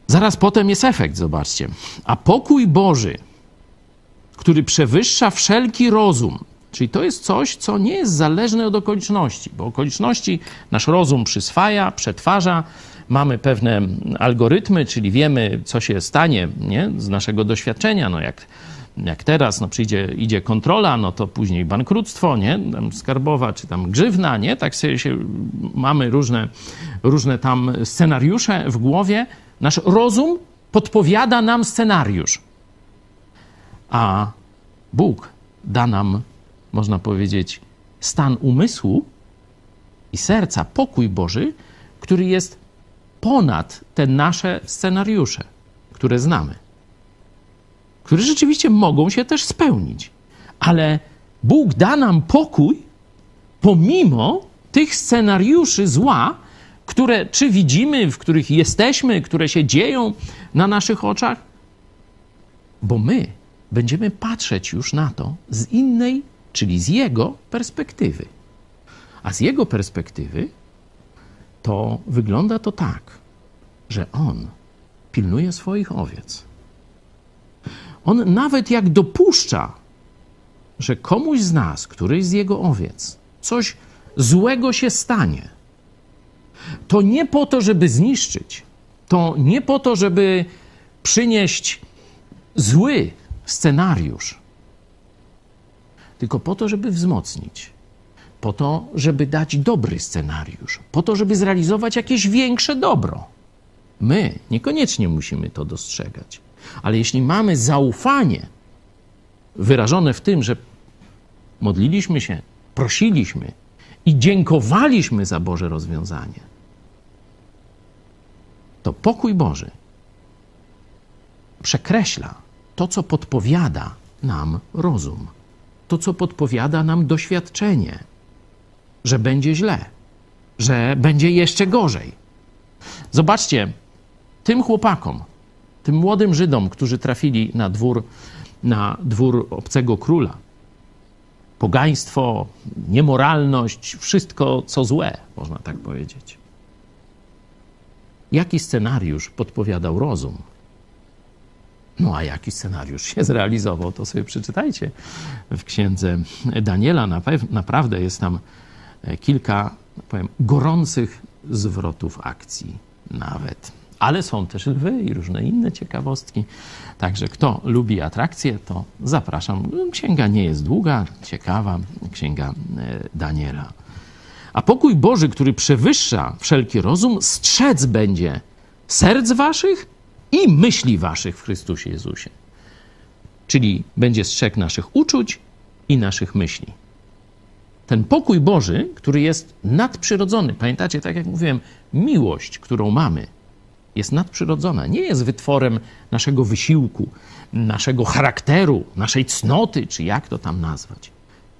Speaker 1: Zaraz potem jest efekt, zobaczcie. A pokój Boży, który przewyższa wszelki rozum, czyli to jest coś, co nie jest zależne od okoliczności, bo okoliczności nasz rozum przyswaja, przetwarza, mamy pewne algorytmy, czyli wiemy, co się stanie nie? z naszego doświadczenia. No jak, jak teraz no przyjdzie, idzie kontrola, no to później bankructwo, nie? Tam skarbowa czy tam grzywna, nie? Tak sobie się, mamy różne, różne tam scenariusze w głowie. Nasz rozum podpowiada nam scenariusz. A Bóg da nam, można powiedzieć, stan umysłu i serca, pokój Boży, który jest ponad te nasze scenariusze, które znamy, które rzeczywiście mogą się też spełnić. Ale Bóg da nam pokój pomimo tych scenariuszy zła, które czy widzimy, w których jesteśmy, które się dzieją na naszych oczach, bo my będziemy patrzeć już na to z innej, czyli z Jego perspektywy. A z Jego perspektywy to wygląda to tak, że On pilnuje swoich owiec. On nawet jak dopuszcza, że komuś z nas, któryś z Jego owiec, coś złego się stanie, to nie po to, żeby zniszczyć, to nie po to, żeby przynieść zły scenariusz, tylko po to, żeby wzmocnić. Po to, żeby dać dobry scenariusz, po to, żeby zrealizować jakieś większe dobro. My niekoniecznie musimy to dostrzegać, ale jeśli mamy zaufanie wyrażone w tym, że modliliśmy się, prosiliśmy i dziękowaliśmy za Boże rozwiązanie, to pokój Boży przekreśla to, co podpowiada nam rozum, to, co podpowiada nam doświadczenie że będzie źle, że będzie jeszcze gorzej. Zobaczcie, tym chłopakom, tym młodym Żydom, którzy trafili na dwór, na dwór obcego króla, pogaństwo, niemoralność, wszystko co złe, można tak powiedzieć. Jaki scenariusz podpowiadał rozum? No a jaki scenariusz się *laughs* zrealizował, to sobie przeczytajcie w księdze Daniela. Naprawdę jest tam kilka, powiem, gorących zwrotów akcji nawet. Ale są też lwy i różne inne ciekawostki. Także kto lubi atrakcje, to zapraszam. Księga nie jest długa, ciekawa, księga e, Daniela. A pokój Boży, który przewyższa wszelki rozum, strzec będzie serc waszych i myśli waszych w Chrystusie Jezusie. Czyli będzie strzeg naszych uczuć i naszych myśli. Ten pokój Boży, który jest nadprzyrodzony, pamiętacie, tak jak mówiłem, miłość, którą mamy, jest nadprzyrodzona. Nie jest wytworem naszego wysiłku, naszego charakteru, naszej cnoty, czy jak to tam nazwać.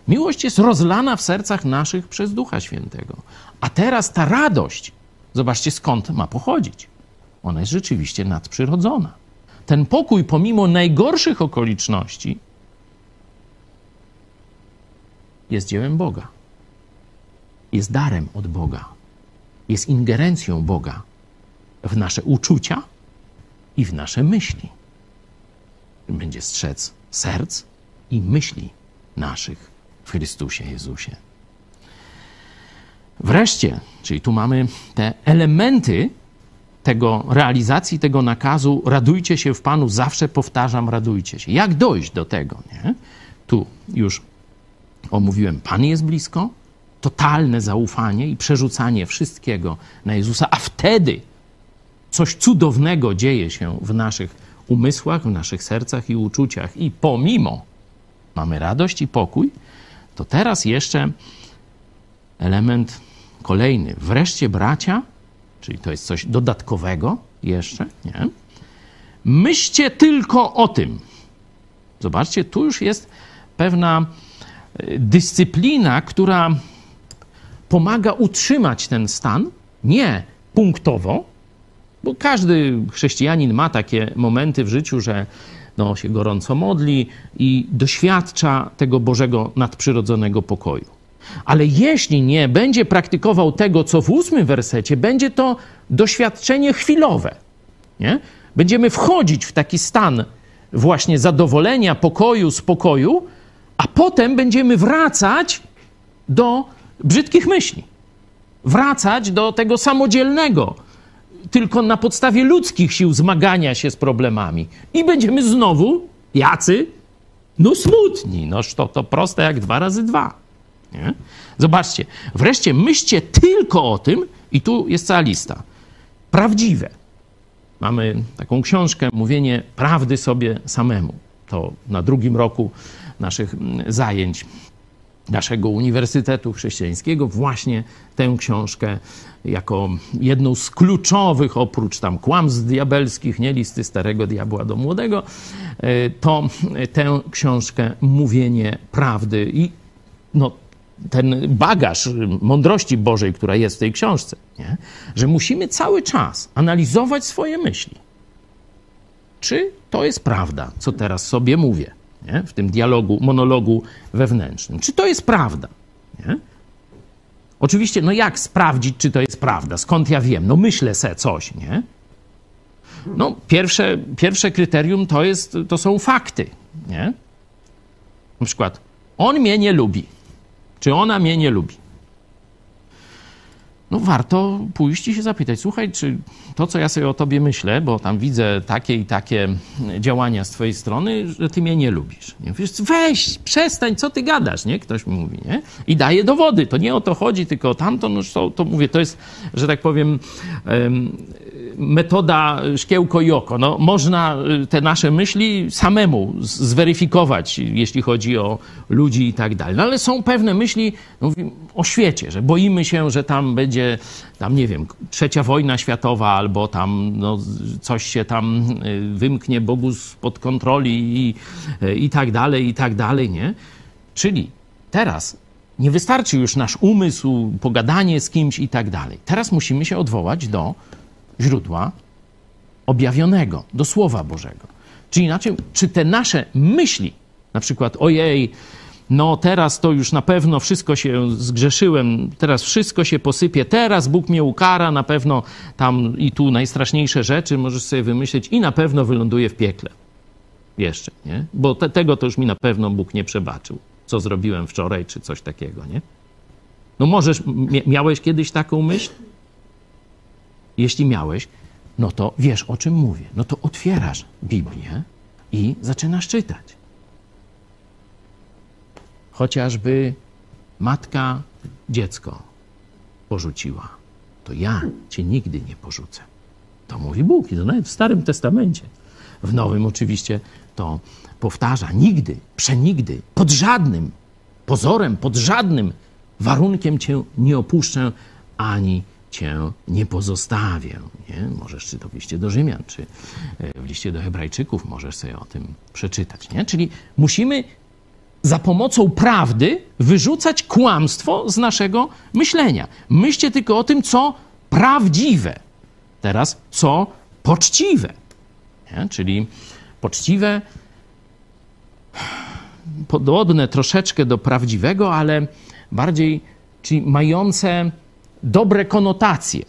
Speaker 1: Miłość jest rozlana w sercach naszych przez Ducha Świętego. A teraz ta radość, zobaczcie skąd ma pochodzić. Ona jest rzeczywiście nadprzyrodzona. Ten pokój, pomimo najgorszych okoliczności, jest dziełem Boga. Jest darem od Boga. Jest ingerencją Boga w nasze uczucia i w nasze myśli. Będzie strzec serc i myśli naszych w Chrystusie Jezusie. Wreszcie, czyli tu mamy te elementy tego realizacji tego nakazu, radujcie się w Panu, zawsze powtarzam, radujcie się. Jak dojść do tego? Nie? Tu już omówiłem, Pan jest blisko, totalne zaufanie i przerzucanie wszystkiego na Jezusa, a wtedy coś cudownego dzieje się w naszych umysłach, w naszych sercach i uczuciach. I pomimo mamy radość i pokój, to teraz jeszcze element kolejny. Wreszcie, bracia, czyli to jest coś dodatkowego jeszcze, nie? Myślcie tylko o tym. Zobaczcie, tu już jest pewna e, dyscyplina, która pomaga utrzymać ten stan, nie punktowo, bo każdy chrześcijanin ma takie momenty w życiu, że no, się gorąco modli i doświadcza tego Bożego nadprzyrodzonego pokoju. Ale jeśli nie będzie praktykował tego, co w ósmym wersecie, będzie to doświadczenie chwilowe. Nie? Będziemy wchodzić w taki stan właśnie zadowolenia, pokoju, spokoju, a potem będziemy wracać do brzydkich myśli. Wracać do tego samodzielnego, tylko na podstawie ludzkich sił zmagania się z problemami. I będziemy znowu jacy? No smutni. No to, to proste jak dwa razy dwa. Nie? Zobaczcie, wreszcie myślcie tylko o tym, i tu jest cała lista. Prawdziwe. Mamy taką książkę, Mówienie prawdy sobie samemu. To na drugim roku naszych mm, zajęć naszego Uniwersytetu Chrześcijańskiego właśnie tę książkę jako jedną z kluczowych, oprócz tam kłamstw diabelskich, nie listy starego diabła do młodego, e, to tę książkę Mówienie Prawdy i no, ten bagaż mądrości Bożej, która jest w tej książce, nie? że musimy cały czas analizować swoje myśli. Czy to jest prawda, co teraz sobie mówię? Nie? w tym dialogu, monologu wewnętrznym. Czy to jest prawda? Nie? Oczywiście, no jak sprawdzić, czy to jest prawda? Skąd ja wiem? No myślę se coś, nie? No, pierwsze, pierwsze kryterium to, jest, to są fakty, nie? Na przykład, on mnie nie lubi, czy ona mnie nie lubi no warto pójść i się zapytać, słuchaj, czy to, co ja sobie o tobie myślę, bo tam widzę takie i takie działania z twojej strony, że ty mnie nie lubisz. Nie? Wiesz, weź, przestań, co ty gadasz, nie? Ktoś mi mówi, nie? I daje dowody. To nie o to chodzi, tylko o tamto, no to, to mówię, to jest, że tak powiem, metoda szkiełko i oko. No, można y, te nasze myśli samemu zweryfikować, jeśli chodzi o ludzi i tak dalej. No, ale są pewne myśli no, o świecie, że boimy się, że tam będzie, tam nie wiem, trzecia wojna światowa albo tam no, coś się tam y, wymknie Bogu spod kontroli i, y, i tak dalej, i tak dalej, nie? Czyli teraz nie wystarczy już nasz umysł, pogadanie z kimś i tak dalej. Teraz musimy się odwołać do źródła objawionego, do Słowa Bożego. Czyli inaczej, czy te nasze myśli, na przykład, ojej, no teraz to już na pewno wszystko się zgrzeszyłem, teraz wszystko się posypie, teraz Bóg mnie ukara, na pewno tam i tu najstraszniejsze rzeczy możesz sobie wymyśleć i na pewno wyląduje w piekle. Jeszcze, nie? Bo te, tego to już mi na pewno Bóg nie przebaczył, co zrobiłem wczoraj, czy coś takiego, nie? No możesz, miałeś kiedyś taką myśl? Jeśli miałeś, no to wiesz o czym mówię. No to otwierasz Biblię i zaczynasz czytać. Chociażby matka dziecko porzuciła, to ja cię nigdy nie porzucę. To mówi Bóg i to nawet w Starym Testamencie. W Nowym oczywiście to powtarza. Nigdy, przenigdy, pod żadnym pozorem, pod żadnym warunkiem cię nie opuszczę, ani cię nie pozostawię. Nie? Możesz czy to w liście do Rzymian, czy e, w liście do Hebrajczyków możesz sobie o tym przeczytać. Nie? Czyli musimy za pomocą prawdy wyrzucać kłamstwo z naszego myślenia. Myślcie tylko o tym, co prawdziwe. Teraz, co poczciwe. Nie? Czyli poczciwe, podobne troszeczkę do prawdziwego, ale bardziej, czyli mające dobre konotacje.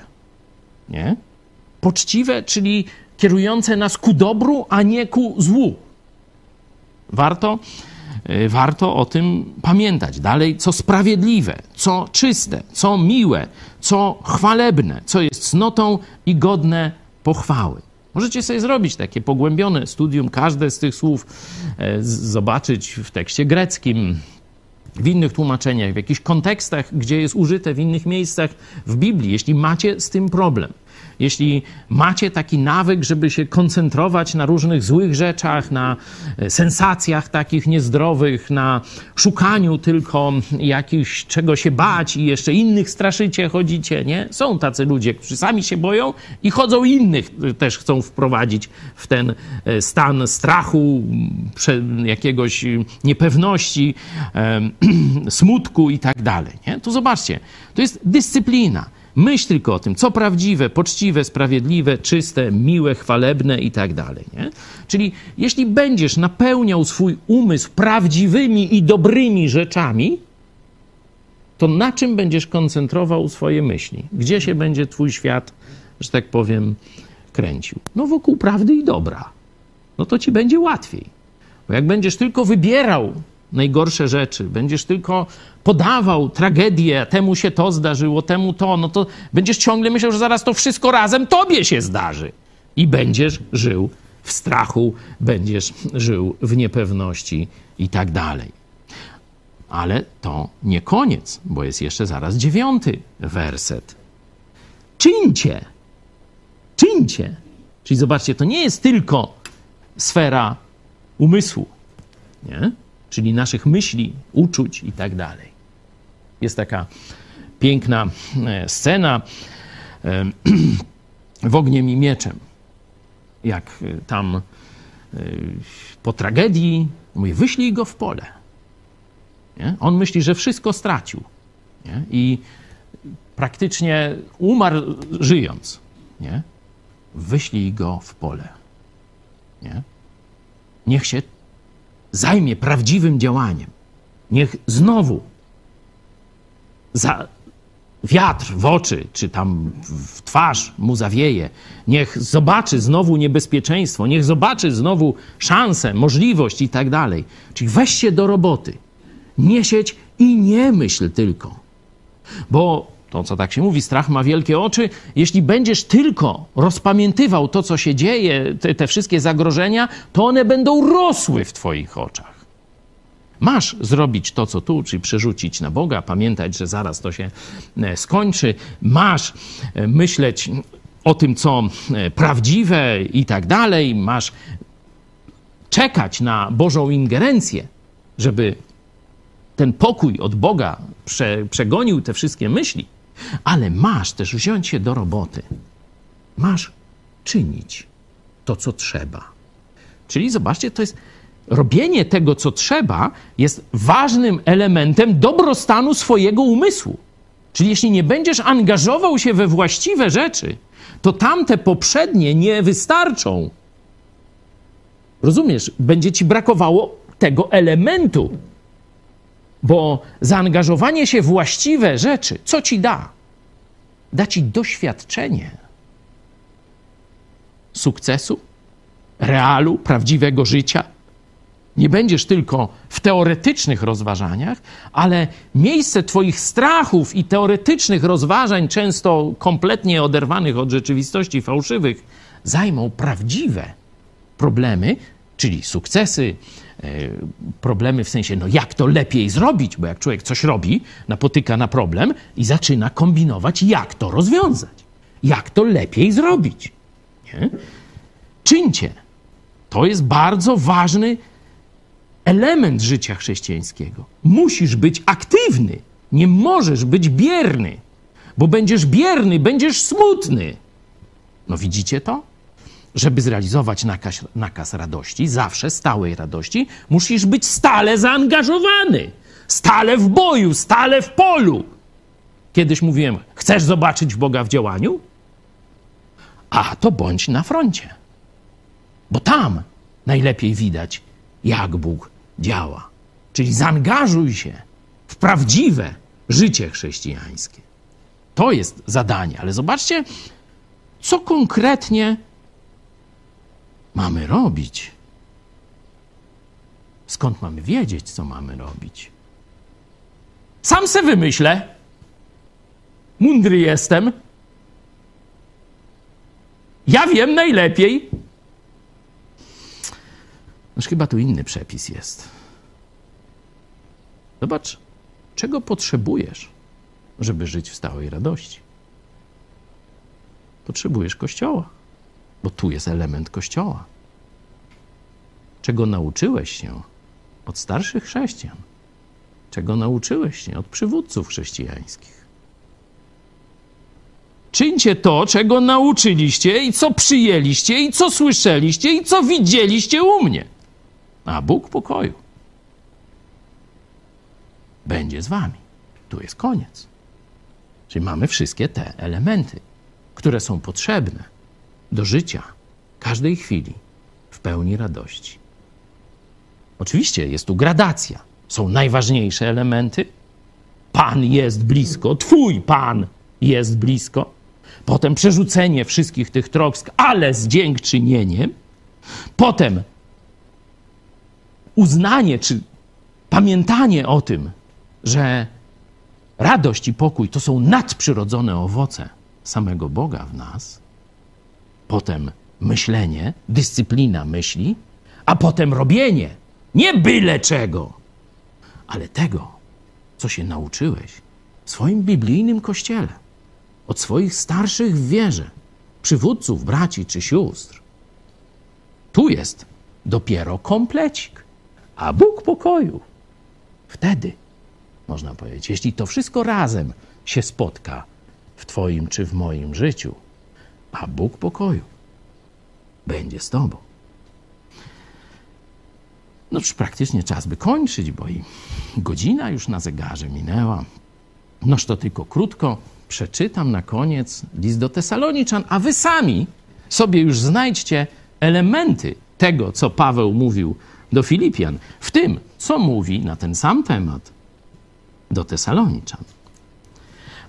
Speaker 1: Nie? Poczciwe, czyli kierujące nas ku dobru, a nie ku złu. Warto, y, warto o tym pamiętać. Dalej, co sprawiedliwe, co czyste, co miłe, co chwalebne, co jest cnotą i godne pochwały. Możecie sobie zrobić takie pogłębione studium, każde z tych słów e, zobaczyć w tekście greckim, w innych tłumaczeniach, w jakichś kontekstach, gdzie jest użyte w innych miejscach w Biblii, jeśli macie z tym problem jeśli macie taki nawyk, żeby się koncentrować na różnych złych rzeczach, na e, sensacjach takich niezdrowych, na szukaniu tylko jakichś czego się bać i jeszcze innych straszycie, chodzicie, nie? Są tacy ludzie, którzy sami się boją i chodzą innych e, też chcą wprowadzić w ten e, stan strachu, jakiegoś niepewności, *clears throat* smutku i tak dalej, nie? To zobaczcie, to jest dyscyplina. Myśl tylko o tym, co prawdziwe, poczciwe, sprawiedliwe, czyste, miłe, chwalebne i tak dalej. Czyli jeśli będziesz napełniał swój umysł prawdziwymi i dobrymi rzeczami, to na czym będziesz koncentrował swoje myśli? Gdzie się będzie twój świat, że tak powiem, kręcił? No wokół prawdy i dobra. No to ci będzie łatwiej. Bo jak będziesz tylko wybierał najgorsze rzeczy, będziesz tylko podawał tragedię, temu się to zdarzyło, temu to, no to będziesz ciągle myślał, że zaraz to wszystko razem tobie się zdarzy. I będziesz żył w strachu, będziesz żył w niepewności i tak dalej. Ale to nie koniec, bo jest jeszcze zaraz dziewiąty werset. Czyńcie, czyńcie. Czyli zobaczcie, to nie jest tylko sfera umysłu, nie? Czyli naszych myśli, uczuć i tak dalej. Jest taka piękna e, scena e, *clears throat* w ogniem i mieczem. Jak e, tam po tragedii mówi, wyślij go w pole. Nie? On myśli, że wszystko stracił. Nie? I praktycznie umarł żyjąc. Nie? Wyślij go w pole. Nie? Niech się zajmie prawdziwym działaniem. Niech znowu za wiatr w oczy, czy tam w twarz mu zawieje. Niech zobaczy znowu niebezpieczeństwo, niech zobaczy znowu szansę, możliwość i tak dalej. Czyli weź się do roboty. Nie siedź i nie myśl tylko. Bo to, co tak się mówi, strach ma wielkie oczy. Jeśli będziesz tylko rozpamiętywał to, co się dzieje, te, te wszystkie zagrożenia, to one będą rosły w Twoich oczach. Masz zrobić to, co tu, czyli przerzucić na Boga, pamiętać, że zaraz to się e, skończy. Masz e, myśleć o tym, co e, prawdziwe i tak dalej. Masz czekać na Bożą ingerencję, żeby ten pokój od Boga prze, przegonił te wszystkie myśli. Ale masz też wziąć się do roboty. Masz czynić to, co trzeba. Czyli zobaczcie, to jest robienie tego, co trzeba, jest ważnym elementem dobrostanu swojego umysłu. Czyli jeśli nie będziesz angażował się we właściwe rzeczy, to tamte poprzednie nie wystarczą. Rozumiesz? Będzie ci brakowało tego elementu. Bo zaangażowanie się w właściwe rzeczy, co ci da? Da ci doświadczenie sukcesu, realu, prawdziwego życia, Nie będziesz tylko w teoretycznych rozważaniach, ale miejsce Twoich strachów i teoretycznych rozważań, często kompletnie oderwanych od rzeczywistości, fałszywych, zajmą prawdziwe problemy, czyli sukcesy, problemy w sensie, no jak to lepiej zrobić, bo jak człowiek coś robi, napotyka na problem i zaczyna kombinować, jak to rozwiązać, jak to lepiej zrobić. Nie? Czyńcie. To jest bardzo ważny element życia chrześcijańskiego. Musisz być aktywny, nie możesz być bierny, bo będziesz bierny, będziesz smutny. No widzicie to? Żeby zrealizować nakaz, nakaz radości, zawsze stałej radości, musisz być stale zaangażowany, stale w boju, stale w polu. Kiedyś mówiłem, chcesz zobaczyć Boga w działaniu? A to bądź na froncie, bo tam najlepiej widać, jak Bóg działa. Czyli zaangażuj się w prawdziwe życie chrześcijańskie. To jest zadanie, ale zobaczcie, co konkretnie mamy robić. Skąd mamy wiedzieć, co mamy robić? Sam se wymyślę. Mądry jestem. Ja wiem najlepiej. Noż chyba tu inny przepis jest. Zobacz, czego potrzebujesz, żeby żyć w stałej radości. Potrzebujesz kościoła, bo tu jest element kościoła. Czego nauczyłeś się od starszych chrześcijan, czego nauczyłeś się od przywódców chrześcijańskich. Czyńcie to, czego nauczyliście i co przyjęliście i co słyszeliście i co widzieliście u mnie a Bóg pokoju będzie z wami. Tu jest koniec. Czyli mamy wszystkie te elementy, które są potrzebne do życia każdej chwili w pełni radości. Oczywiście jest tu gradacja. Są najważniejsze elementy. Pan jest blisko, Twój Pan jest blisko. Potem przerzucenie wszystkich tych trosk, ale z dziękczynieniem. Potem uznanie czy pamiętanie o tym, że radość i pokój to są nadprzyrodzone owoce samego Boga w nas, potem myślenie, dyscyplina myśli, a potem robienie nie byle czego, ale tego, co się nauczyłeś w swoim biblijnym kościele, od swoich starszych w wierze, przywódców, braci czy sióstr. Tu jest dopiero komplecik a Bóg pokoju. Wtedy, można powiedzieć, jeśli to wszystko razem się spotka w Twoim czy w moim życiu, a Bóg pokoju będzie z Tobą. No już praktycznie czas by kończyć, bo i godzina już na zegarze minęła. Noż to tylko krótko przeczytam na koniec list do Tesaloniczan, a wy sami sobie już znajdźcie elementy tego, co Paweł mówił do Filipian, w tym, co mówi na ten sam temat do Tesaloniczan.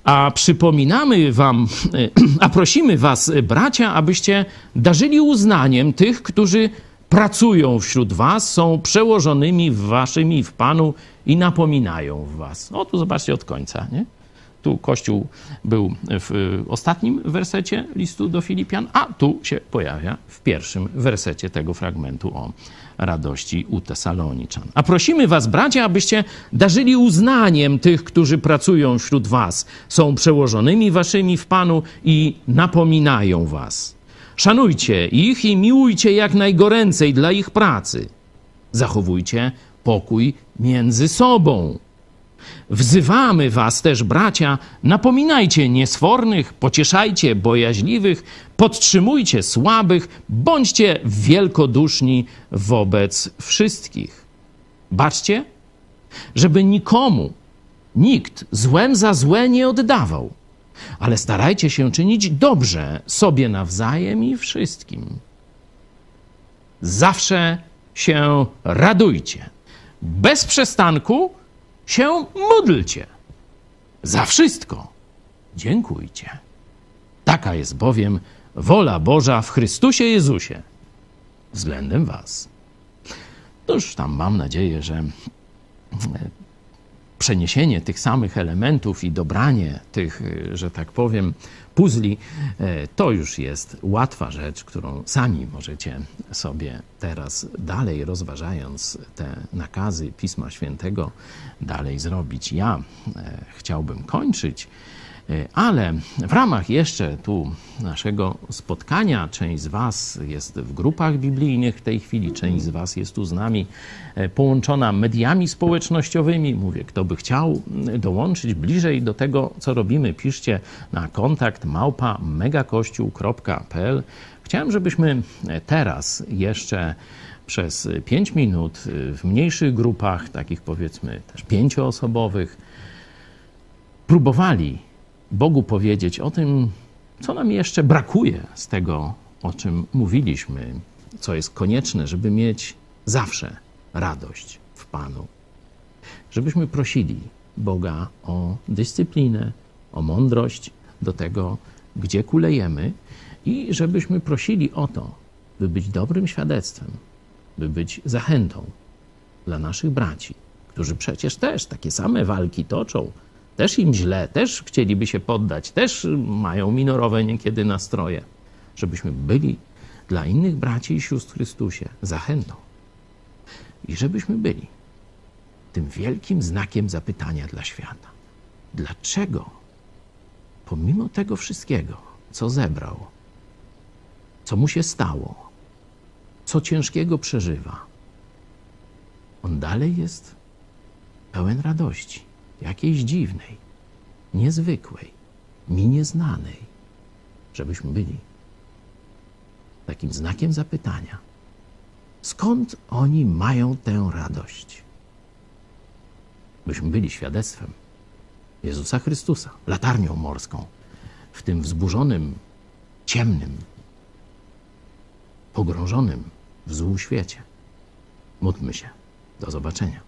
Speaker 1: A przypominamy wam, *clears throat* a prosimy was, bracia, abyście darzyli uznaniem tych, którzy pracują wśród was, są przełożonymi waszymi w Panu i napominają was. O, tu zobaczcie od końca, nie? Tu Kościół był w ostatnim wersecie listu do Filipian, a tu się pojawia w pierwszym wersecie tego fragmentu o radości u Tesaloniczan. A prosimy was, bracia, abyście darzyli uznaniem tych, którzy pracują wśród was, są przełożonymi waszymi w Panu i napominają was. Szanujcie ich i miłujcie jak najgoręcej dla ich pracy. Zachowujcie pokój między sobą. Wzywamy was też, bracia, napominajcie niesfornych, pocieszajcie bojaźliwych, podtrzymujcie słabych, bądźcie wielkoduszni wobec wszystkich. Baczcie, żeby nikomu nikt złem za złe nie oddawał, ale starajcie się czynić dobrze sobie nawzajem i wszystkim. Zawsze się radujcie. Bez przestanku się módlcie. Za wszystko dziękujcie. Taka jest bowiem wola Boża w Chrystusie Jezusie względem Was. to już tam mam nadzieję, że przeniesienie tych samych elementów i dobranie tych, y, że tak powiem, puzli, y, to już jest łatwa rzecz, którą sami możecie sobie teraz dalej rozważając te nakazy Pisma Świętego dalej zrobić. Ja y, chciałbym kończyć E, ale w ramach jeszcze tu naszego spotkania, część z Was jest w grupach biblijnych w tej chwili, część z Was jest tu z nami e, połączona mediami społecznościowymi. Mówię, kto by chciał dołączyć bliżej do tego, co robimy, piszcie na kontakt małpa megakościół.pl. Chciałem, żebyśmy teraz jeszcze przez 5 minut w mniejszych grupach, takich powiedzmy też pięcioosobowych, próbowali Bogu powiedzieć o tym, co nam jeszcze brakuje z tego, o czym mówiliśmy, co jest konieczne, żeby mieć zawsze radość w Panu. Żebyśmy prosili Boga o dyscyplinę, o mądrość do tego, gdzie kulejemy i żebyśmy prosili o to, by być dobrym świadectwem, by być zachętą dla naszych braci, którzy przecież też takie same walki toczą, też im źle, też chcieliby się poddać, też mają minorowe niekiedy nastroje, żebyśmy byli dla innych braci i sióstr Chrystusie zachętą. I żebyśmy byli tym wielkim znakiem zapytania dla świata. Dlaczego, pomimo tego wszystkiego, co zebrał, co mu się stało, co ciężkiego przeżywa, on dalej jest pełen radości jakiejś dziwnej, niezwykłej, mi nieznanej, żebyśmy byli takim znakiem zapytania. Skąd oni mają tę radość? Byśmy byli świadectwem Jezusa Chrystusa, latarnią morską w tym wzburzonym, ciemnym, pogrążonym w złu świecie. Módlmy się. Do zobaczenia.